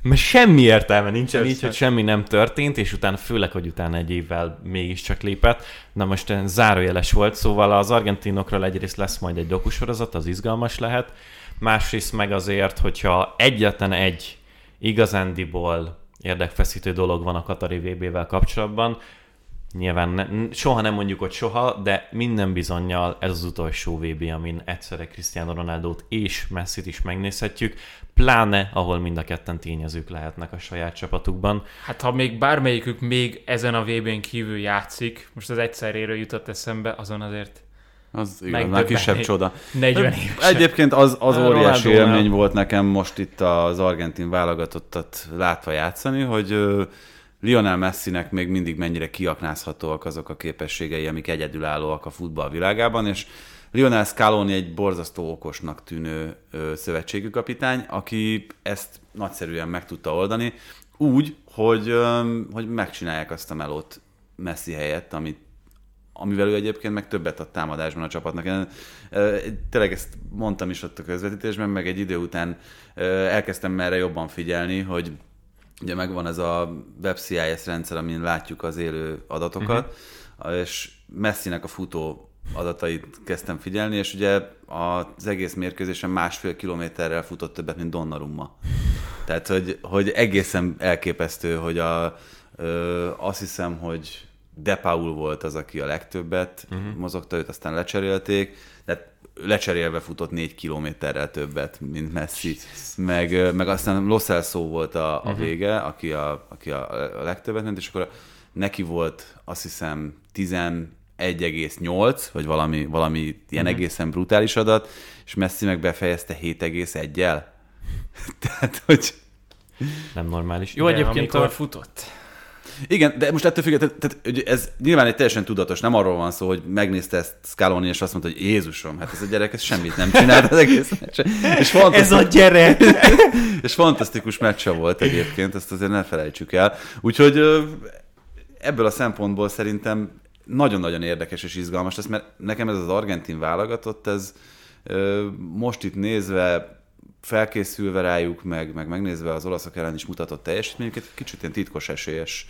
[SPEAKER 4] mert semmi értelme nincsen
[SPEAKER 3] Persze.
[SPEAKER 4] így, hogy semmi nem történt, és utána főleg, hogy utána egy évvel mégiscsak lépett. Na most eh, zárójeles volt, szóval az argentinokról egyrészt lesz majd egy dokusorozat, az izgalmas lehet, másrészt meg azért, hogyha egyetlen egy igazándiból érdekfeszítő dolog van a Katari VB-vel kapcsolatban, Nyilván ne, soha nem mondjuk, hogy soha, de minden bizonyal ez az utolsó VB, amin egyszerre Cristiano Ronaldo-t és Messi-t is megnézhetjük, pláne ahol mind a ketten tényezők lehetnek a saját csapatukban.
[SPEAKER 3] Hát ha még bármelyikük még ezen a VB-n kívül játszik, most az egyszeréről jutott eszembe, azon azért
[SPEAKER 2] Az igaz, már kisebb csoda.
[SPEAKER 3] 40 éves.
[SPEAKER 2] Egyébként az, az óriási élmény volt nekem most itt az argentin válogatottat látva játszani, hogy Lionel Messinek még mindig mennyire kiaknázhatóak azok a képességei, amik egyedülállóak a futball világában, és Lionel Scaloni egy borzasztó okosnak tűnő ö, szövetségű kapitány, aki ezt nagyszerűen meg tudta oldani, úgy, hogy, hogy megcsinálják azt a melót Messi helyett, amit amivel ő egyébként meg többet ad támadásban a csapatnak. Én, tényleg ezt mondtam is ott a közvetítésben, meg egy idő után elkezdtem erre jobban figyelni, hogy ugye megvan ez a WebCIS rendszer, amin látjuk az élő adatokat, uh-huh. és Messinek a futó adatait kezdtem figyelni, és ugye az egész mérkőzésen másfél kilométerrel futott többet, mint Donnarumma. Tehát, hogy, hogy egészen elképesztő, hogy a, ö, azt hiszem, hogy De Paul volt az, aki a legtöbbet uh-huh. mozogta, őt aztán lecserélték, de lecserélve futott négy kilométerrel többet, mint Messi. Meg, meg aztán Lo Celso volt a, a vége, aki, a, aki a, a legtöbbet ment, és akkor neki volt azt hiszem 11,8, vagy valami, valami ilyen uh-huh. egészen brutális adat, és Messi meg befejezte 7,1-jel. Tehát, hogy
[SPEAKER 4] Nem normális. Jó,
[SPEAKER 3] De
[SPEAKER 4] egyébként
[SPEAKER 3] amikor
[SPEAKER 4] a...
[SPEAKER 3] futott.
[SPEAKER 2] Igen, de most ettől függetlenül, tehát, ez nyilván egy teljesen tudatos, nem arról van szó, hogy megnézte ezt Scaloni, és azt mondta, hogy Jézusom, hát ez a gyerek ez semmit nem csinált az egész meccsen. És
[SPEAKER 4] Ez a gyerek!
[SPEAKER 2] és fantasztikus meccse volt egyébként, ezt azért ne felejtsük el. Úgyhogy ebből a szempontból szerintem nagyon-nagyon érdekes és izgalmas lesz, mert nekem ez az argentin válogatott, ez most itt nézve felkészülve rájuk, meg, meg megnézve az olaszok ellen is mutatott teljesítményüket, kicsit ilyen titkos esélyes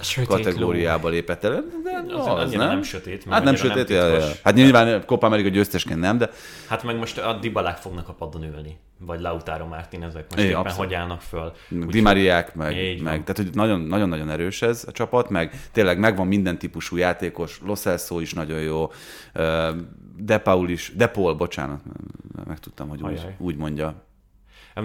[SPEAKER 3] sötét
[SPEAKER 2] kategóriába lépett el. De
[SPEAKER 4] Az,
[SPEAKER 2] az, nem?
[SPEAKER 4] nem sötét, mert
[SPEAKER 2] Hát nem sötét, ja, ja. Hát nyilván Copa America győztesként nem, de
[SPEAKER 4] Hát meg most a Dibalák fognak a padon ülni. Vagy Lautaro Martinezek most
[SPEAKER 2] É,
[SPEAKER 4] éppen
[SPEAKER 2] abszolút.
[SPEAKER 4] hogy állnak föl.
[SPEAKER 2] Di Mariák, meg,
[SPEAKER 4] van.
[SPEAKER 2] meg tehát hogy nagyon, nagyon-nagyon erős ez a csapat, meg tényleg megvan minden típusú játékos, Lo Celso is nagyon jó, De Paul is, De Paul, bocsánat, megtudtam, hogy úgy, úgy mondja.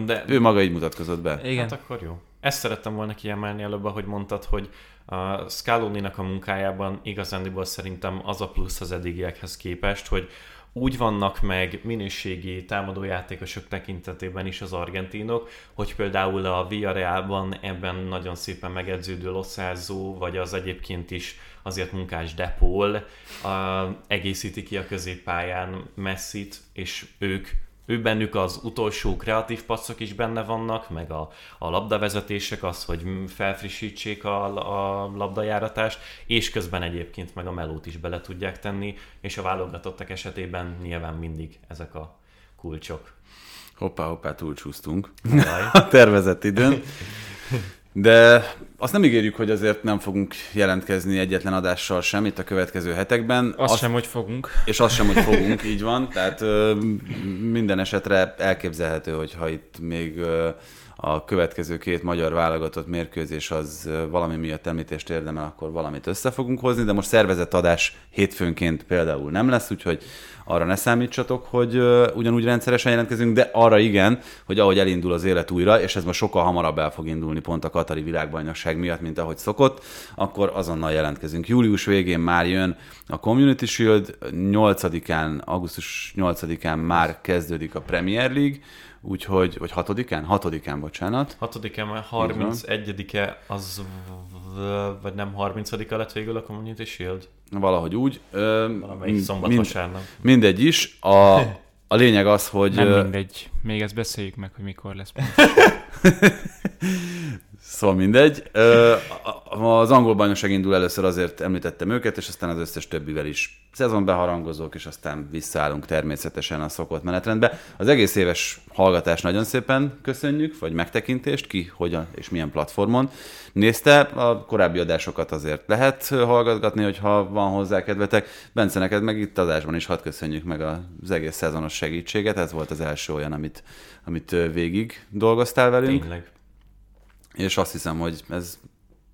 [SPEAKER 4] De
[SPEAKER 2] Ő maga így mutatkozott be.
[SPEAKER 3] Igen.
[SPEAKER 4] Hát akkor jó. Ezt szerettem volna kiemelni előbb, ahogy mondtad, hogy a Scaloni-nak a munkájában igazándiból szerintem az a plusz az eddigiekhez képest, hogy úgy vannak meg minőségi támadójátékosok tekintetében is az argentinok, hogy például a Villarrealban ebben nagyon szépen megedződő Loszázó, vagy az egyébként is azért munkás Depol uh, egészíti ki a középpályán Messit, és ők ő bennük az utolsó kreatív passzok is benne vannak, meg a, a labdavezetések, az, hogy felfrissítsék a, a labdajáratást, és közben egyébként meg a melót is bele tudják tenni, és a válogatottak esetében nyilván mindig ezek a kulcsok.
[SPEAKER 2] Hoppá, hoppá, túlcsúsztunk
[SPEAKER 4] Jaj.
[SPEAKER 2] a tervezett időn. De azt nem ígérjük, hogy azért nem fogunk jelentkezni egyetlen adással sem itt a következő hetekben.
[SPEAKER 3] Azt sem, hogy fogunk.
[SPEAKER 2] És azt sem, hogy fogunk, így van. Tehát ö, minden esetre elképzelhető, hogy ha itt még ö, a következő két magyar válogatott mérkőzés az valami miatt említést érdemel, akkor valamit össze fogunk hozni, de most szervezett adás hétfőnként például nem lesz, úgyhogy arra ne számítsatok, hogy ugyanúgy rendszeresen jelentkezünk, de arra igen, hogy ahogy elindul az élet újra, és ez most sokkal hamarabb el fog indulni pont a Katari világbajnokság miatt, mint ahogy szokott, akkor azonnal jelentkezünk. Július végén már jön a Community Shield, 8-án, augusztus 8-án már kezdődik a Premier League, úgyhogy, vagy 6-án? 6-án, bocsánat.
[SPEAKER 4] 6-e, már 31-e az, vagy nem 30-a lett végül a Community Shield?
[SPEAKER 2] Valahogy úgy. Ö,
[SPEAKER 4] Valamelyik szombat,
[SPEAKER 2] mind-
[SPEAKER 4] vasárnap.
[SPEAKER 2] Mindegy is. A, a lényeg az, hogy...
[SPEAKER 3] Nem mindegy. Még ezt beszéljük meg, hogy mikor lesz.
[SPEAKER 2] Szóval mindegy. Az angol bajnokság indul először azért említettem őket, és aztán az összes többivel is szezonbeharangozók, és aztán visszaállunk természetesen a szokott menetrendbe. Az egész éves hallgatást nagyon szépen köszönjük, vagy megtekintést, ki, hogyan és milyen platformon nézte. A korábbi adásokat azért lehet hallgatgatni, hogyha van hozzá kedvetek. Bence, neked meg itt adásban is hadd köszönjük meg az egész szezonos segítséget. Ez volt az első olyan, amit, amit végig dolgoztál velünk.
[SPEAKER 4] Tényleg.
[SPEAKER 2] És azt hiszem, hogy ez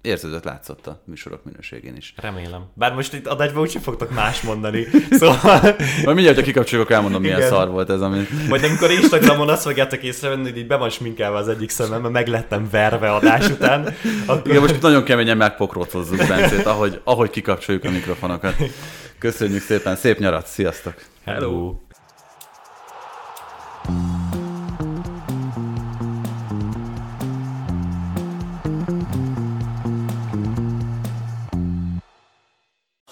[SPEAKER 2] érződött, látszott a műsorok minőségén is.
[SPEAKER 4] Remélem. Bár most itt adásban úgyse fogtok más mondani. Szóval...
[SPEAKER 2] Majd mindjárt, ha kikapcsoljuk, elmondom, milyen
[SPEAKER 4] Igen.
[SPEAKER 2] szar volt ez, ami...
[SPEAKER 4] Majd amikor Instagramon azt fogjátok észrevenni, hogy így be van sminkelve az egyik szemem, mert meglettem verve adás után. Akkor...
[SPEAKER 2] Igen, most nagyon keményen megpokrótozzuk Bencét, ahogy, ahogy kikapcsoljuk a mikrofonokat. Köszönjük szépen, szép nyarat, sziasztok!
[SPEAKER 4] Hello!